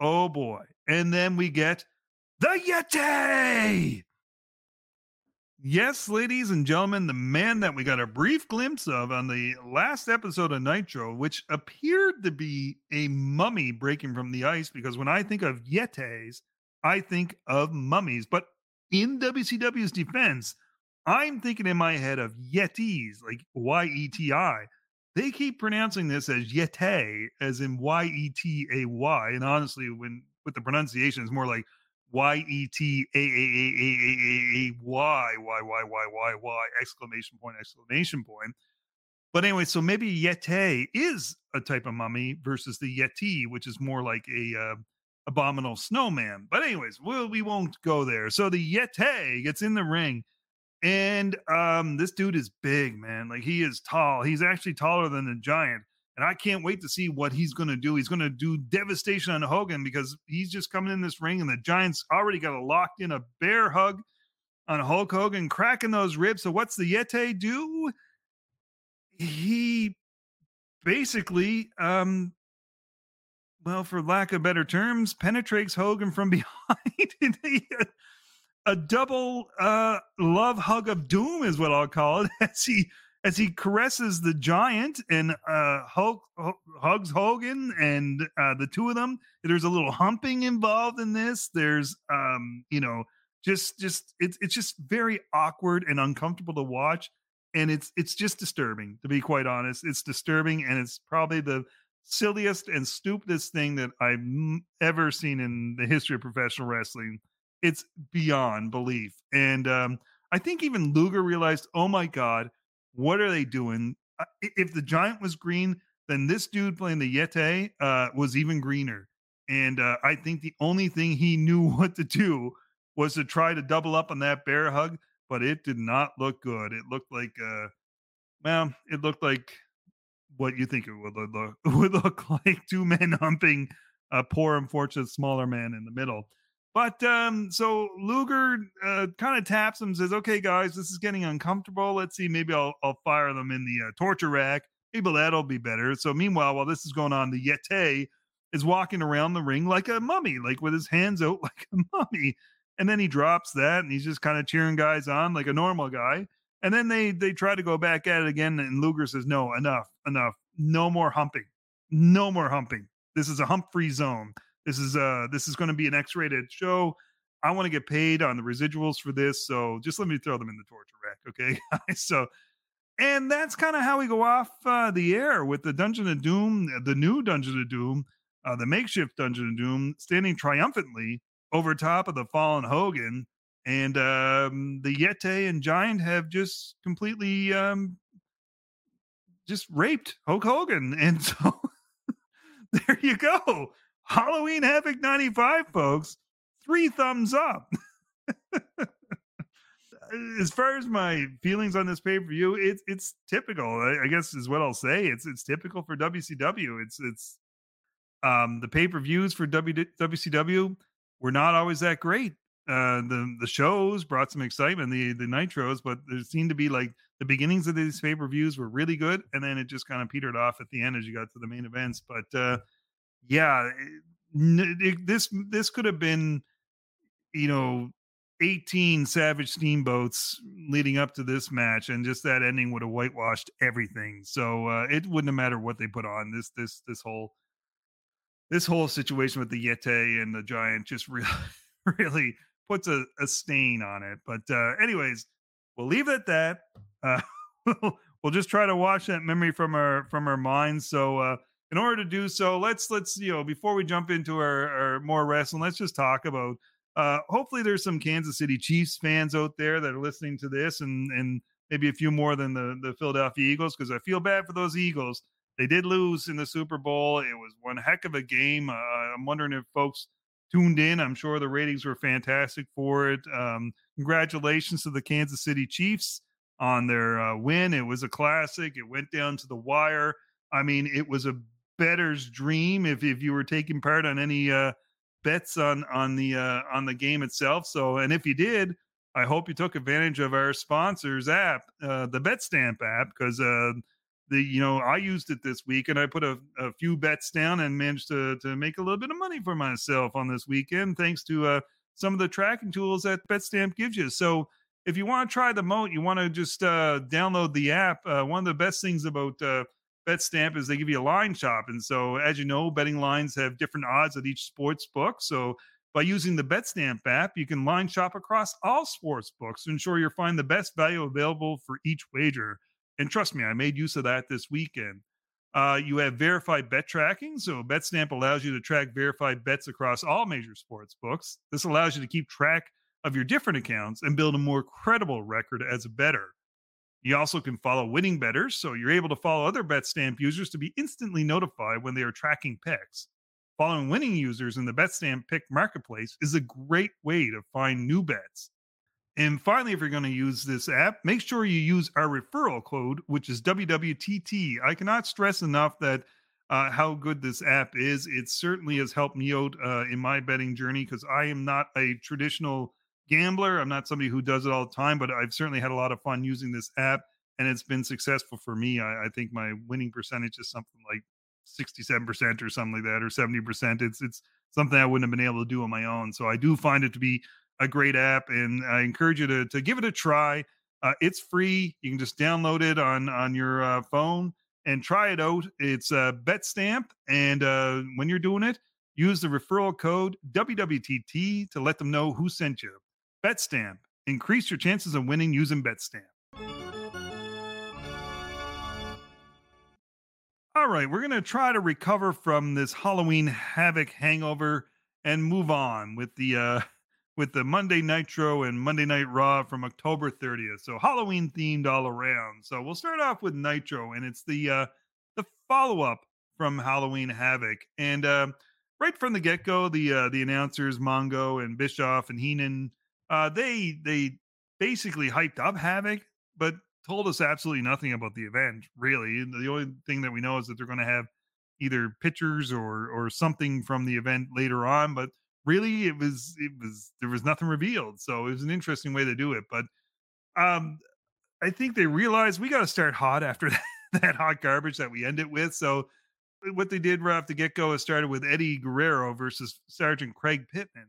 S3: oh boy, and then we get the Yeti. Yes, ladies and gentlemen, the man that we got a brief glimpse of on the last episode of Nitro, which appeared to be a mummy breaking from the ice, because when I think of Yetis, I think of mummies. But in WCW's defense, I'm thinking in my head of Yetis, like Y E T I. They keep pronouncing this as Yete, as in Y E T A Y. And honestly, when with the pronunciation, it's more like Y E T A A A A A A Y Y Y Y Y Y exclamation point exclamation point. But anyway, so maybe Yeti is a type of mummy versus the Yeti, which is more like a uh, abominable snowman. But anyways, well, we won't go there. So the Yeti gets in the ring, and um, this dude is big, man. Like he is tall. He's actually taller than the giant. And I can't wait to see what he's going to do. He's going to do devastation on Hogan because he's just coming in this ring, and the Giants already got a locked in a bear hug on Hulk Hogan, cracking those ribs. So what's the Yeti do? He basically, um, well, for lack of better terms, penetrates Hogan from behind. a double uh, love hug of doom is what I'll call it. As he as he caresses the giant and uh, Hulk, hugs Hogan and uh, the two of them. There's a little humping involved in this. There's, um, you know, just just it's it's just very awkward and uncomfortable to watch, and it's it's just disturbing to be quite honest. It's disturbing, and it's probably the silliest and stupidest thing that I've ever seen in the history of professional wrestling. It's beyond belief, and um, I think even Luger realized, oh my god what are they doing? Uh, if the giant was green, then this dude playing the Yeti uh, was even greener. And uh, I think the only thing he knew what to do was to try to double up on that bear hug, but it did not look good. It looked like, uh, well, it looked like what you think it would look, would look like two men humping a poor, unfortunate, smaller man in the middle. But um, so Luger uh, kind of taps him, says, "Okay, guys, this is getting uncomfortable. Let's see. Maybe I'll I'll fire them in the uh, torture rack. Maybe that'll be better." So meanwhile, while this is going on, the Yeti is walking around the ring like a mummy, like with his hands out like a mummy. And then he drops that, and he's just kind of cheering guys on like a normal guy. And then they they try to go back at it again, and Luger says, "No, enough, enough. No more humping. No more humping. This is a hump free zone." This is uh this is going to be an X-rated show. I want to get paid on the residuals for this, so just let me throw them in the torture rack, okay, guys? So, and that's kind of how we go off uh, the air with the Dungeon of Doom, the new Dungeon of Doom, uh, the makeshift Dungeon of Doom, standing triumphantly over top of the fallen Hogan, and um, the Yeti and Giant have just completely um, just raped Hulk Hogan, and so there you go. Halloween Havoc 95, folks. Three thumbs up. as far as my feelings on this pay per view, it's it's typical. I, I, guess is what I'll say. It's it's typical for WCW. It's it's um the pay per views for w, WCW were not always that great. Uh, the the shows brought some excitement, the the nitros, but there seemed to be like the beginnings of these pay per views were really good, and then it just kind of petered off at the end as you got to the main events. But uh, yeah, it, this this could have been, you know, 18 Savage Steamboats leading up to this match, and just that ending would have whitewashed everything. So uh, it wouldn't have mattered what they put on. This this this whole this whole situation with the Yeti and the Giant just really really puts a, a stain on it. But uh, anyways, we'll leave it at that. Uh, we'll just try to wash that memory from our from our minds. So uh, in order to do so, let's let's you know before we jump into our, our more wrestling, let's just talk about. Uh, hopefully, there's some Kansas City Chiefs fans out there that are listening to this, and and maybe a few more than the the Philadelphia Eagles, because I feel bad for those Eagles. They did lose in the Super Bowl. It was one heck of a game. Uh, I'm wondering if folks tuned in. I'm sure the ratings were fantastic for it. Um, congratulations to the Kansas City Chiefs on their uh, win. It was a classic. It went down to the wire. I mean, it was a bettor's dream if, if you were taking part on any uh, bets on on the uh, on the game itself. So, and if you did, I hope you took advantage of our sponsors app, uh, the BetStamp app, because uh, the you know I used it this week and I put a, a, few bets down and managed to to make a little bit of money for myself on this weekend thanks to uh, some of the tracking tools that BetStamp gives you. So. If you want to try the moat, you want to just uh, download the app. Uh, one of the best things about uh, BetStamp is they give you a line shop and so as you know betting lines have different odds at each sports book so By using the BetStamp app, you can line shop across all sports books to ensure you're finding the best value available for each wager. And trust me, I made use of that this weekend. Uh, you have verified bet tracking. So BetStamp allows you to track verified bets across all major sports books. This allows you to keep track of your different accounts and build a more credible record as a bettor. You also can follow winning betters, so you're able to follow other BetStamp users to be instantly notified when they are tracking picks. Following winning users in the BetStamp pick marketplace is a great way to find new bets. And finally, if you're going to use this app, make sure you use our referral code, which is WWTT. I cannot stress enough that uh, how good this app is. It certainly has helped me out uh, in my betting journey because I am not a traditional gambler. I'm not somebody who does it all the time, but I've certainly had a lot of fun using this app and it's been successful for me. I, I think my winning percentage is something like 67% or something like that, or 70%. It's it's something I wouldn't have been able to do on my own. So I do find it to be a great app, and I encourage you to to give it a try. Uh, it's free. You can just download it on on your uh, phone and try it out. It's a uh, BetStamp, and uh, when you're doing it, use the referral code WWTT to let them know who sent you. BetStamp. Increase your chances of winning using BetStamp. All right, we're going to try to recover from this Halloween Havoc hangover and move on with the uh with the Monday Nitro and Monday Night Raw from October 30th. So Halloween themed all around. So we'll start off with Nitro and it's the uh the follow-up from Halloween Havoc. And uh, right from the get-go, the uh the announcers Mongo and Bischoff and Heenan uh they they basically hyped up Havoc, but told us absolutely nothing about the event, really. The only thing that we know is that they're going to have either pictures or or something from the event later on, but really it was it was there was nothing revealed. So it was an interesting way to do it, but um I think they realized we got to start hot after that, that hot garbage that we end it with. So what they did right off the get go is started with Eddie Guerrero versus Sergeant Craig Pittman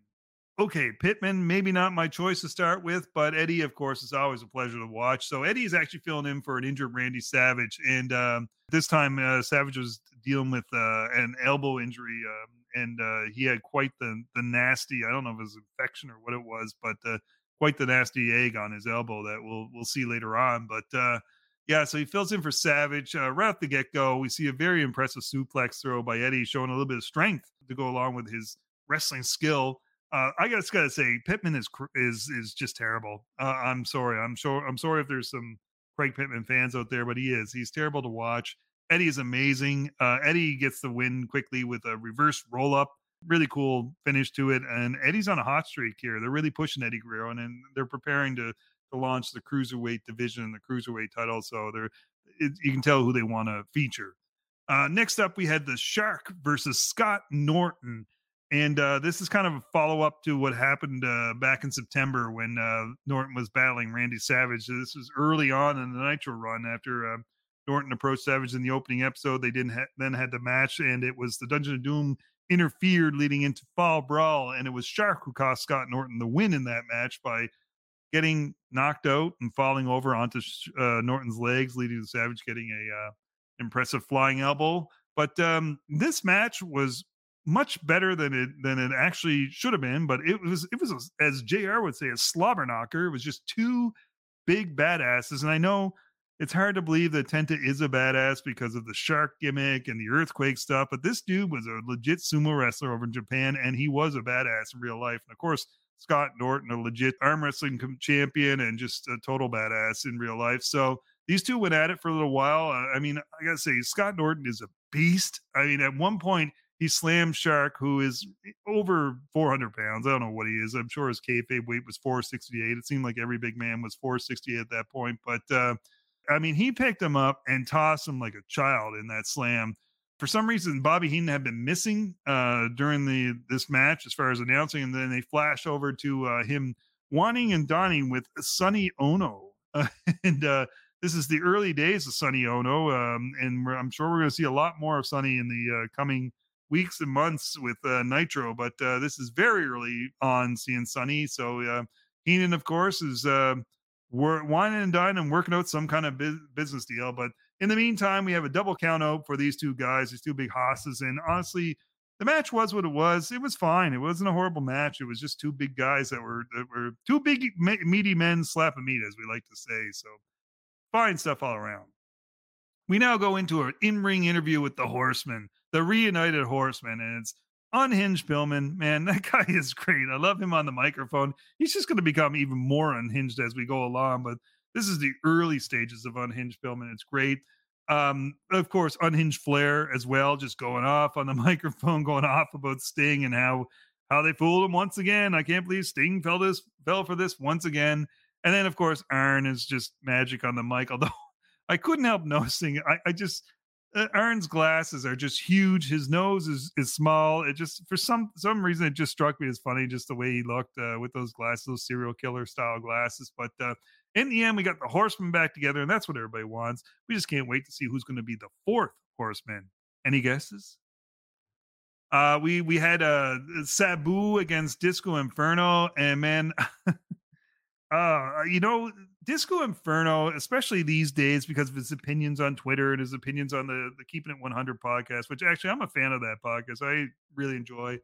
S3: okay, Pittman, maybe not my choice to start with, but Eddie, of course, is always a pleasure to watch. So Eddie is actually filling in for an injured Randy Savage, and um, this time uh, Savage was dealing with uh, an elbow injury, um, and uh, he had quite the the nasty. I don't know if it was infection or what it was, but uh, quite the nasty egg on his elbow that we'll we'll see later on. But uh, yeah, so he fills in for Savage uh, right off the get go. We see a very impressive suplex throw by Eddie, showing a little bit of strength to go along with his wrestling skill uh, I just gotta say, Pittman is is is just terrible. Uh, I'm sorry. I'm sure. I'm sorry if there's some Craig Pittman fans out there, but he is. He's terrible to watch. Eddie is amazing. Uh, Eddie gets the win quickly with a reverse roll up. Really cool finish to it. And Eddie's on a hot streak here. They're really pushing Eddie Guerrero, and, and they're preparing to to launch the cruiserweight division, and the cruiserweight title. So they're it, you can tell who they want to feature. Uh, next up, we had the Shark versus Scott Norton. And uh, this is kind of a follow up to what happened uh, back in September when uh, Norton was battling Randy Savage. This was early on in the Nitro run after uh, Norton approached Savage in the opening episode. They didn't ha- then had the match, and it was the Dungeon of Doom interfered, leading into Fall Brawl, and it was Shark who cost Scott Norton the win in that match by getting knocked out and falling over onto uh, Norton's legs, leading to Savage getting a uh, impressive flying elbow. But um, this match was much better than it than it actually should have been. But it was it was as Jr. would say a slobber knocker. It was just two big badasses, and I know it's hard to believe that Tenta is a badass because of the shark gimmick and the earthquake stuff. But this dude was a legit sumo wrestler over in Japan, and he was a badass in real life. And of course, Scott Norton, a legit arm wrestling champion and just a total badass in real life. So these two went at it for a little while. I mean, I gotta say, Scott Norton is a beast. I mean, at one point he slammed Shark, who is over 400 pounds. I don't know what he is. I'm sure his kayfabe weight was 468. It seemed like every big man was 468 at that point. But uh, I mean, he picked him up and tossed him like a child in that slam. For some reason, Bobby Heenan had been missing uh, during the this match as far as announcing, and then they flash over to uh, him wanting and donning with Sonny Onoo. and uh, this is the early days of Sonny Onoo, um, and I'm sure we're going to see a lot more of Sonny in the uh, coming weeks and months with uh, Nitro, but uh, this is very early on seeing Sonny. So uh, Heenan, of course, is uh, whining and dining and working out some kind of bu- business deal. But in the meantime, we have a double count out for these two guys, these two big hosses. And honestly, the match was what it was. It was fine. It wasn't a horrible match. It was just two big guys that were that were two big meaty men slapping meat, as we like to say. So fine stuff all around. We now go into an in-ring interview with the Horseman, the reunited Horseman, and it's unhinged Pillman. Man, that guy is great. I love him on the microphone. He's just going to become even more unhinged as we go along. But this is the early stages of unhinged Pillman. It's great. Um, of course, unhinged Flair as well, just going off on the microphone, going off about Sting and how how they fooled him once again. I can't believe Sting fell this fell for this once again. And then of course Arn is just magic on the mic. Although I couldn't help noticing, I, I just Arn's glasses are just huge. His nose is is small. It just for some some reason it just struck me as funny, just the way he looked uh, with those glasses, those serial killer style glasses. But uh, in the end, we got the horsemen back together, and that's what everybody wants. We just can't wait to see who's going to be the fourth horseman. Any guesses? Uh, we we had uh, Sabu against Disco Inferno, and man, uh, you know, Disco Inferno, especially these days, because of his opinions on Twitter and his opinions on the the Keeping It 100 podcast, which actually I'm a fan of that podcast. I really enjoy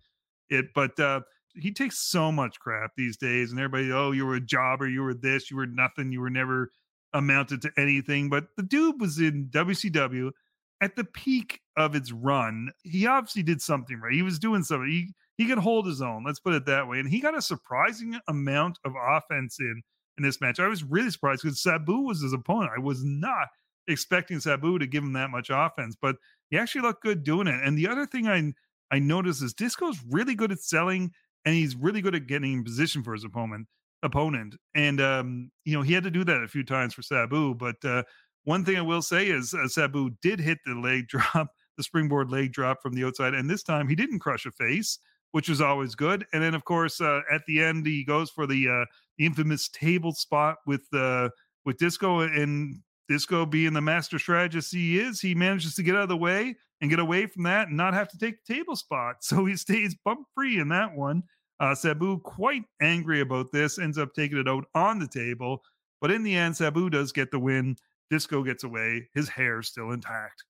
S3: it, but uh, he takes so much crap these days, and everybody, oh, you were a jobber, you were this, you were nothing, you were never amounted to anything. But the dude was in WCW at the peak of its run. He obviously did something right. He was doing something. He he could hold his own. Let's put it that way. And he got a surprising amount of offense in in this match. I was really surprised because Sabu was his opponent. I was not expecting Sabu to give him that much offense, but he actually looked good doing it. And the other thing I I noticed is Disco's really good at selling and he's really good at getting in position for his opponent opponent. And um, you know, he had to do that a few times for Sabu. But uh, one thing I will say is uh, Sabu did hit the leg drop, the springboard leg drop from the outside, and this time he didn't crush a face, which was always good. And then, of course, uh, at the end, he goes for the, uh, infamous table spot with uh, with Disco, and Disco being the master strategist he is, he manages to get out of the way and get away from that and not have to take the table spot. So he stays bump free in that one. Uh, Sabu, quite angry about this, ends up taking it out on the table. But in the end, Sabu does get the win. Disco gets away. His hair's still intact.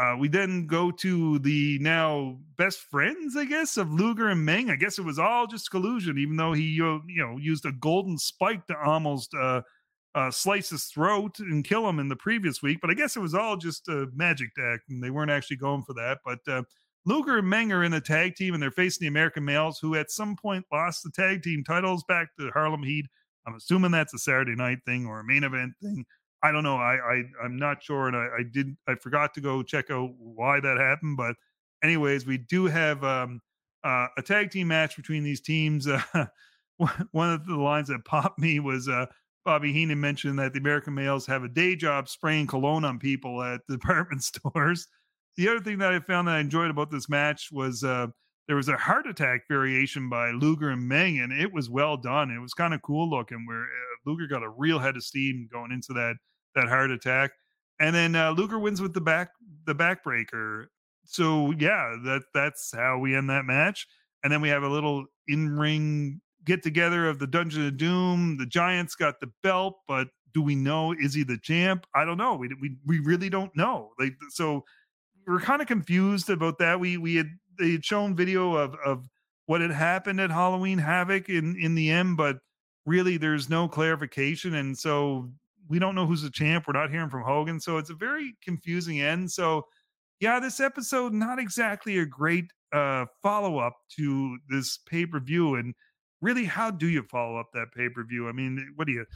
S3: Uh, we then go to the now best friends, I guess, of Luger and Meng. I guess it was all just collusion, even though he, uh, you know, used a golden spike to almost uh, uh, slice his throat and kill him in the previous week. But I guess it was all just a magic deck, and they weren't actually going for that. But uh, Luger and Meng are in the tag team, and they're facing the American males, who at some point lost the tag team titles back to Harlem Heat. I'm assuming that's a Saturday night thing or a main event thing. I don't know. I, I I'm not sure, and I, I did I forgot to go check out why that happened. But anyways, we do have um, uh, a tag team match between these teams. Uh, one of the lines that popped me was uh, Bobby Heenan mentioned that the American males have a day job spraying cologne on people at department stores. The other thing that I found that I enjoyed about this match was uh, there was a Hart Attack variation by Luger and Meng, and it was well done. It was kind of cool looking, where uh, Luger got a real head of steam going into that that Hart Attack, and then uh, Luger wins with the back the backbreaker. So yeah, that that's how we end that match, and then we have a little in ring get together of the Dungeon of Doom. The Giants got the belt, but do we know is he the champ? I don't know. We we we really don't know. Like so, we're kind of confused about that. We we had they had shown video of of what had happened at Halloween Havoc in in the end, but really there's no clarification, and so we don't know who's the champ. We're not hearing from Hogan, so it's a very confusing end. So yeah, this episode not exactly a great uh follow up to this pay per view and really, how do you follow up that pay per view? I mean, what do you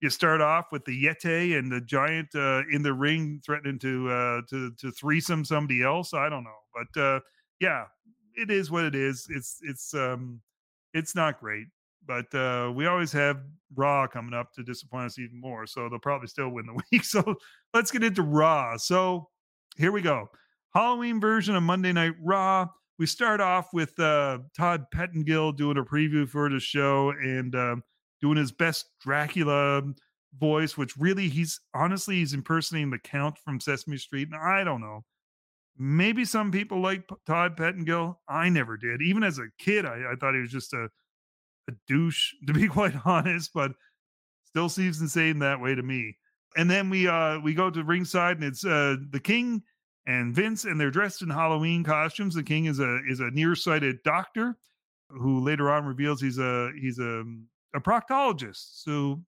S3: you start off with the Yeti and the giant uh, in the ring threatening to uh, to to threesome somebody else? I don't know, but uh, yeah, it is what it is. It's it's um it's not great, but uh, we always have Raw coming up to disappoint us even more. So they'll probably still win the week. So let's get into Raw. So here we go. Halloween version of Monday Night Raw we start off with uh, Todd Pettengill doing a preview for the show and uh, doing his best Dracula voice, which really he's honestly he's impersonating the Count from Sesame Street. And I don't know. Maybe some people like Todd Pettengill. I never did. Even as a kid, I, I thought he was just a a douche, to be quite honest. But still seems insane that way to me. And then we uh we go to ringside, and it's uh the King and Vince, and they're dressed in Halloween costumes. The King is a is a nearsighted doctor who later on reveals he's a he's a a proctologist. So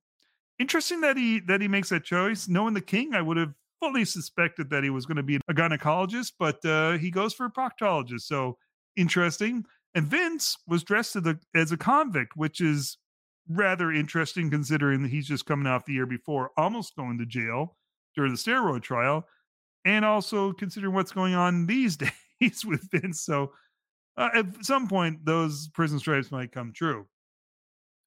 S3: interesting that he that he makes that choice. Knowing the King, I would have fully suspected that he was going to be a gynecologist, but uh, he goes for a proctologist. So interesting. And Vince was dressed as a, as a convict, which is rather interesting considering that he's just coming off the year before, almost going to jail during the steroid trial, and also considering what's going on these days with Vince. So uh, at some point, those prison stripes might come true.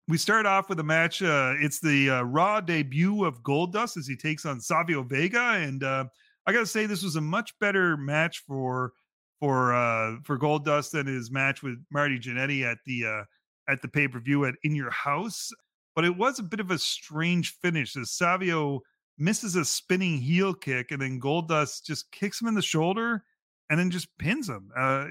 S3: We start off with a match. Uh, it's the uh, Raw debut of Goldust as he takes on Savio Vega, and uh, I got to say this was a much better match for for uh for Goldust and his match with Marty Jannetty at the uh at the pay per view at In Your House. But it was a bit of a strange finish as Savio misses a spinning heel kick, and then Goldust just kicks him in the shoulder and then just pins him. Uh,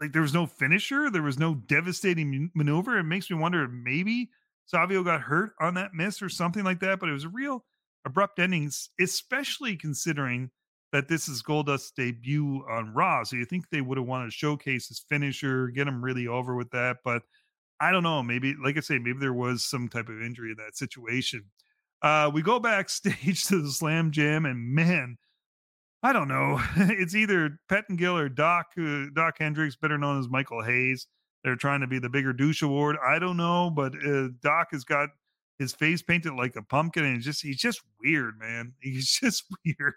S3: like there was no finisher, there was no devastating maneuver. It makes me wonder maybe Savio got hurt on that miss or something like that. But it was a real abrupt ending, especially considering that this is Goldust's debut on Raw. So you think they would have wanted to showcase his finisher, get him really over with that. But I don't know. Maybe, like I say, maybe there was some type of injury in that situation. Uh, we go backstage to the Slam Jam, and man, I don't know. it's either Pettengill or Doc uh, Dok Hendrix, better known as Michael Hayes. They're trying to be the bigger douche award. I don't know, but uh, Doc has got his face painted like a pumpkin, and just he's just weird, man. He's just weird.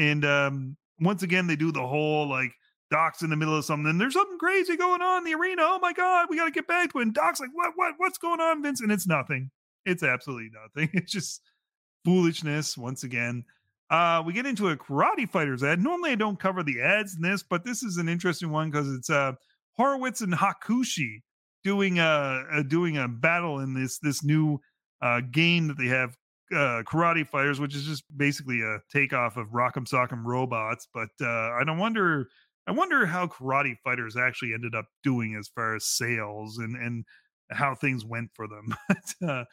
S3: And um, once again, they do the whole like Doc's in the middle of something. There's something crazy going on in the arena. Oh my god, we got to get back to it. And Doc's like, what, what, what's going on, Vince? And it's nothing. It's absolutely nothing. It's just foolishness once again. Uh, we get into a karate fighters ad. Normally, I don't cover the ads in this, but this is an interesting one because it's uh, Horowitz and Hakushi doing a, a, doing a battle in this this new uh, game that they have uh, karate fighters, which is just basically a takeoff of Rock'em Sock'em robots. But uh, I don't wonder. I wonder how karate fighters actually ended up doing as far as sales and and how things went for them. but, uh,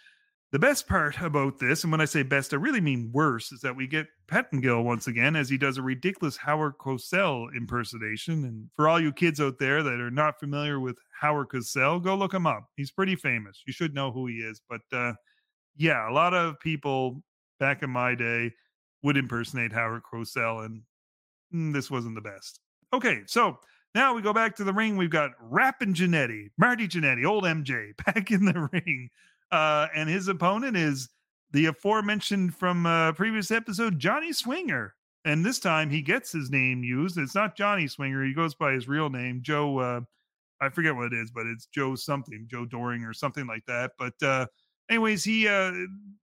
S3: the best part about this, and when I say best, I really mean worse, is that we get Pettengill once again as he does a ridiculous Howard Cosell impersonation. And for all you kids out there that are not familiar with Howard Cosell, go look him up. He's pretty famous. You should know who he is. But uh, yeah, a lot of people back in my day would impersonate Howard Cosell, and mm, this wasn't the best. Okay, so now we go back to the ring. We've got Rappin' Jannetty, Marty Jannetty, old MJ, back in the ring. Uh, and his opponent is the aforementioned from a previous episode, Johnny Swinger. And this time he gets his name used. It's not Johnny Swinger. He goes by his real name, Joe. Uh, I forget what it is, but it's Joe something, Joe Doring or something like that. But uh, anyways, he uh,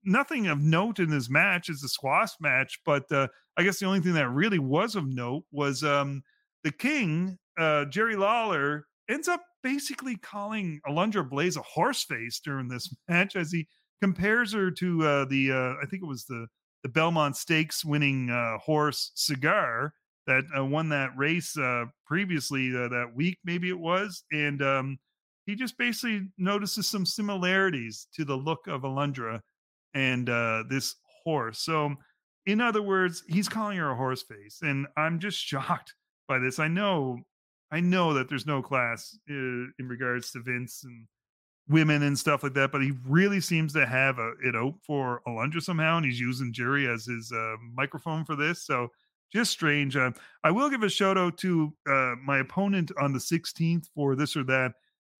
S3: nothing of note in this match. is a squash match, but uh, I guess the only thing that really was of note was um, the King, uh, Jerry Lawler, ends up basically calling Alundra Blaze a horse face during this match as he compares her to uh, the uh, I think it was the the Belmont Stakes winning uh, horse Cigar that uh, won that race uh, previously uh, that week, maybe it was, and um, he just basically notices some similarities to the look of Alundra and this horse. So, in other words, he's calling her a horse face, and I'm just shocked by this. I know I know that there's no class uh, in regards to Vince and women and stuff like that, but he really seems to have a, it out for Alundra somehow, and he's using Jerry as his uh, microphone for this. So just strange. Uh, I will give a shout out to uh, my opponent on the 16th for this or that,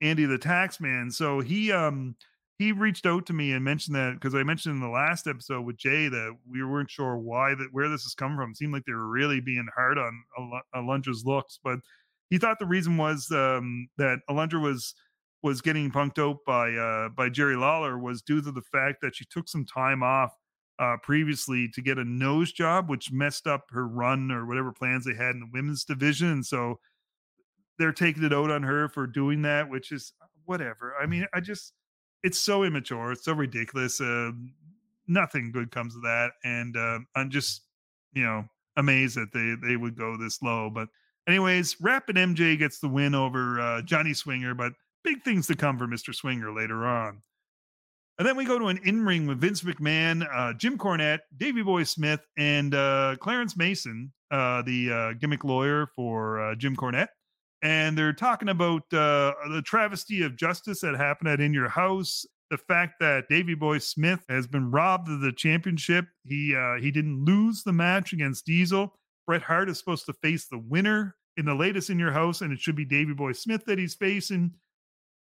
S3: Andy the Taxman. So he um he reached out to me and mentioned that because I mentioned in the last episode with Jay that we weren't sure why that where this has come from. It seemed like they were really being hard on Alundra's looks, but he thought the reason was um, that Alundra was was getting punked out by uh, by Jerry Lawler was due to the fact that she took some time off uh, previously to get a nose job, which messed up her run or whatever plans they had in the women's division. So they're taking it out on her for doing that, which is whatever. I mean, I just it's so immature, it's so ridiculous. Uh, nothing good comes of that, and uh, I'm just you know amazed that they they would go this low, but Anyways, Rapid MJ gets the win over uh, Johnny Swinger, but big things to come for Mr. Swinger later on. And then we go to an in ring with Vince McMahon, uh, Jim Cornette, Davey Boy Smith, and uh, Clarence Mason. uh, the uh, gimmick lawyer for uh, Jim Cornette, and they're talking about uh, the travesty of justice that happened at In Your House. The fact that Davy Boy Smith has been robbed of the championship. He uh, he didn't lose the match against Diesel. Bret Hart is supposed to face the winner in the latest In Your House, and it should be Davy Boy Smith that he's facing.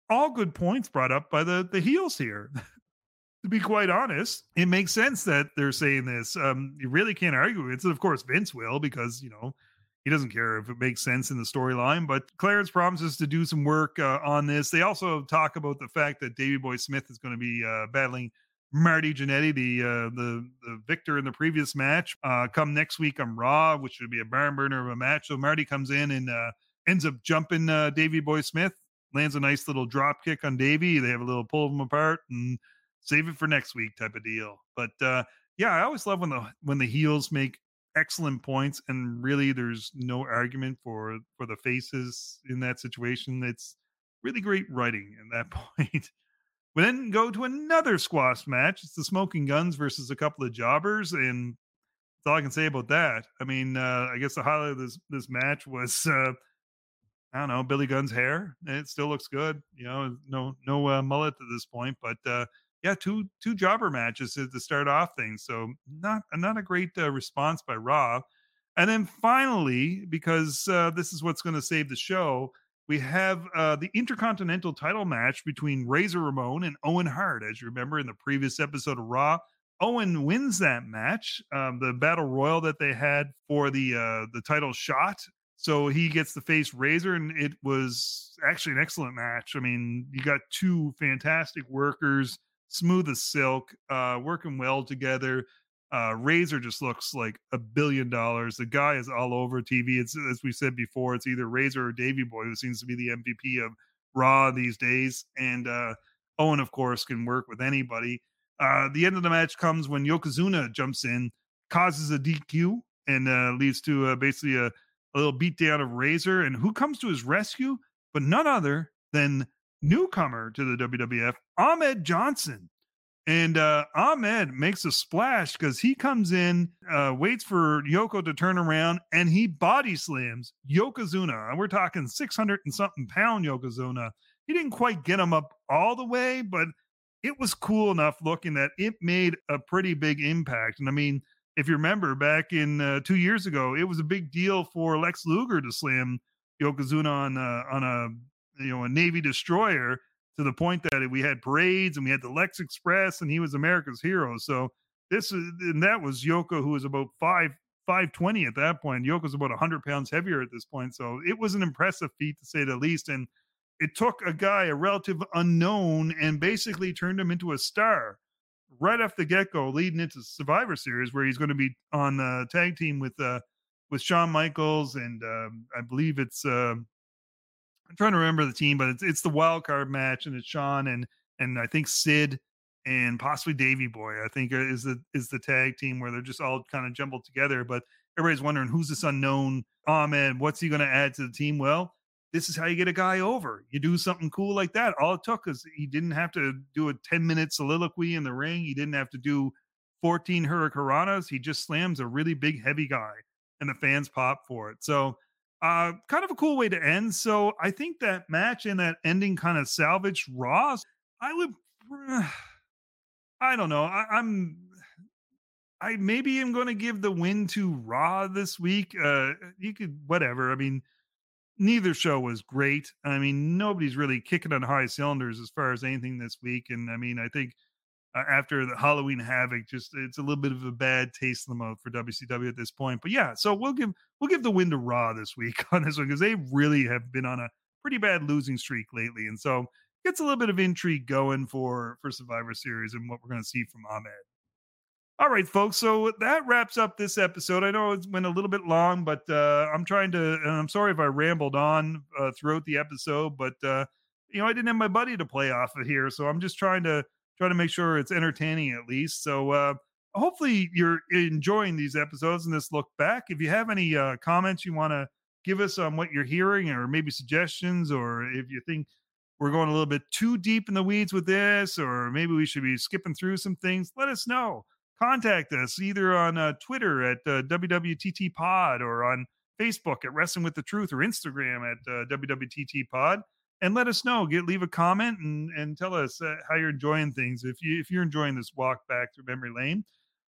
S3: All good points brought up by the the heels here. to be quite honest, it makes sense that they're saying this. Um, you really can't argue with it. of course, Vince will because you know he doesn't care if it makes sense in the storyline. But Clarence promises to do some work uh, on this. They also talk about the fact that Davy Boy Smith is going to be uh, battling Marty Jannetty, the uh, the the victor in the previous match, uh, come next week on Raw, which should be a barn burner of a match. So Marty comes in and uh, ends up jumping uh, Davy Boy Smith, lands a nice little drop kick on Davy. They have a little pull them apart and save it for next week type of deal. But uh, yeah, I always love when the when the heels make excellent points and really there's no argument for for the faces in that situation. It's really great writing at that point. We then go to another squash match. It's the Smoking Gunns versus a couple of jobbers, and that's all I can say about that. I mean, uh, I guess the highlight of this this match was uh, I don't know Billy Gunn's hair. It still looks good, you know, no no uh, mullet at this point, but uh, yeah, two two jobber matches to, to start off things. So not not a great uh, response by Raw. And then finally, because uh, this is what's going to save the show, we have uh, the Intercontinental title match between Razor Ramon and Owen Hart. As you remember in the previous episode of Raw, Owen wins that match, um, the battle royal that they had for the uh, the title shot. So he gets to face Razor, and it was actually an excellent match. I mean, you got two fantastic workers smooth as silk, uh, working well together. Uh, Razor just looks like a billion dollars. The guy is all over TV. It's as we said before, it's either Razor or Davy Boy who seems to be the MVP of Raw these days. And uh, Owen, of course, can work with anybody. Uh, the end of the match comes when Yokozuna jumps in, causes a DQ, and uh, leads to uh, basically a, a little beatdown of Razor. And who comes to his rescue? But none other than newcomer to the WWF, Ahmed Johnson. And uh, Ahmed makes a splash because he comes in, uh, waits for Yoko to turn around, and he body slams Yokozuna. And we're talking 600 and something pound Yokozuna. He didn't quite get him up all the way, but it was cool enough looking that it made a pretty big impact. And I mean, if you remember back in uh, two years ago, it was a big deal for Lex Luger to slam Yokozuna on uh, on a you know a Navy destroyer to the point that we had parades and we had the Lex Express and he was America's hero. So this is and that was Yoko who was about five five twenty at that point. Yoko's about hundred pounds heavier at this point. So it was an impressive feat to say the least. And it took a guy, a relative unknown, and basically turned him into a star right off the get go, leading into Survivor Series, where he's going to be on the tag team with uh with Shawn Michaels and um, I believe it's uh, I'm trying to remember the team, but it's it's the wild card match, and it's Shawn and and I think Sid and possibly Davy Boy. I think uh, is the is the tag team where they're just all kind of jumbled together. But everybody's wondering who's this unknown Ahmed? What's he going to add to the team? Well, this is how you get a guy over. You do something cool like that. All it took is he didn't have to do a 10 minute soliloquy in the ring. He didn't have to do 14 hurricanranas. He just slams a really big, heavy guy, and the fans pop for it. So uh, kind of a cool way to end. So I think that match and that ending kind of salvaged Raw. I would, I don't know. I, I'm, I maybe am going to give the win to Raw this week. Uh, you could whatever. I mean, neither show was great. I mean, nobody's really kicking on high cylinders as far as anything this week. And I mean, I think uh, after the Halloween Havoc. Just it's a little bit of a bad taste in the mouth for WCW at this point. But yeah, so we'll give we'll give the win to Raw this week on this one because they really have been on a pretty bad losing streak lately, and so gets a little bit of intrigue going for for Survivor Series and what we're going to see from Ahmed. All right, folks. So that wraps up this episode. I know it went a little bit long, but uh, I'm trying to. And I'm sorry if I rambled on uh, throughout the episode, but uh, you know I didn't have my buddy to play off of here, so I'm just trying to try to make sure it's entertaining at least. So uh, hopefully you're enjoying these episodes and this look back. If you have any uh, comments you want to give us on what you're hearing, or maybe suggestions, or if you think we're going a little bit too deep in the weeds with this, or maybe we should be skipping through some things, let us know. contact us either on uh, Twitter at uh, WWTT Pod or on Facebook at Wrestling with the Truth or Instagram at uh, WWTT Pod. And let us know. Get leave a comment and and tell us uh, how you're enjoying things. If you if you're enjoying this walk back through memory lane,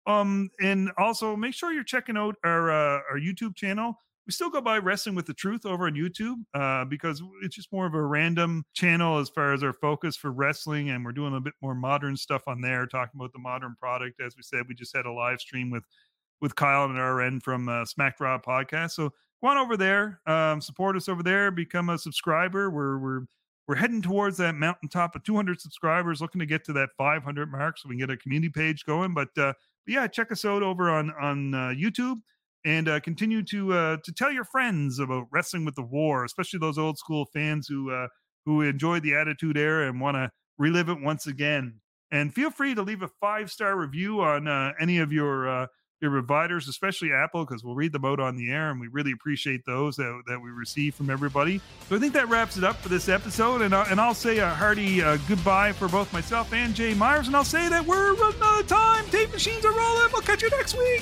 S3: um, and also make sure you're checking out our uh, our YouTube channel we still go by wrestling with the truth over on youtube uh, because it's just more of a random channel as far as our focus for wrestling and we're doing a bit more modern stuff on there talking about the modern product as we said we just had a live stream with with kyle and our from uh, podcast so go on over there um, support us over there become a subscriber we're we're we're heading towards that mountaintop of 200 subscribers looking to get to that 500 mark so we can get a community page going but uh, yeah check us out over on on uh, youtube and uh, continue to uh, to tell your friends about wrestling with the war, especially those old school fans who uh, who enjoyed the Attitude Era and want to relive it once again. And feel free to leave a five star review on uh, any of your your providers, especially Apple, because we'll read them out on the air, and we really appreciate those that, that we receive from everybody. So I think that wraps it up for this episode, and I'll, and I'll say a hearty uh, goodbye for both myself and Jay Myers, and I'll say that we're running out of time. Tape machines are rolling. We'll catch you next week.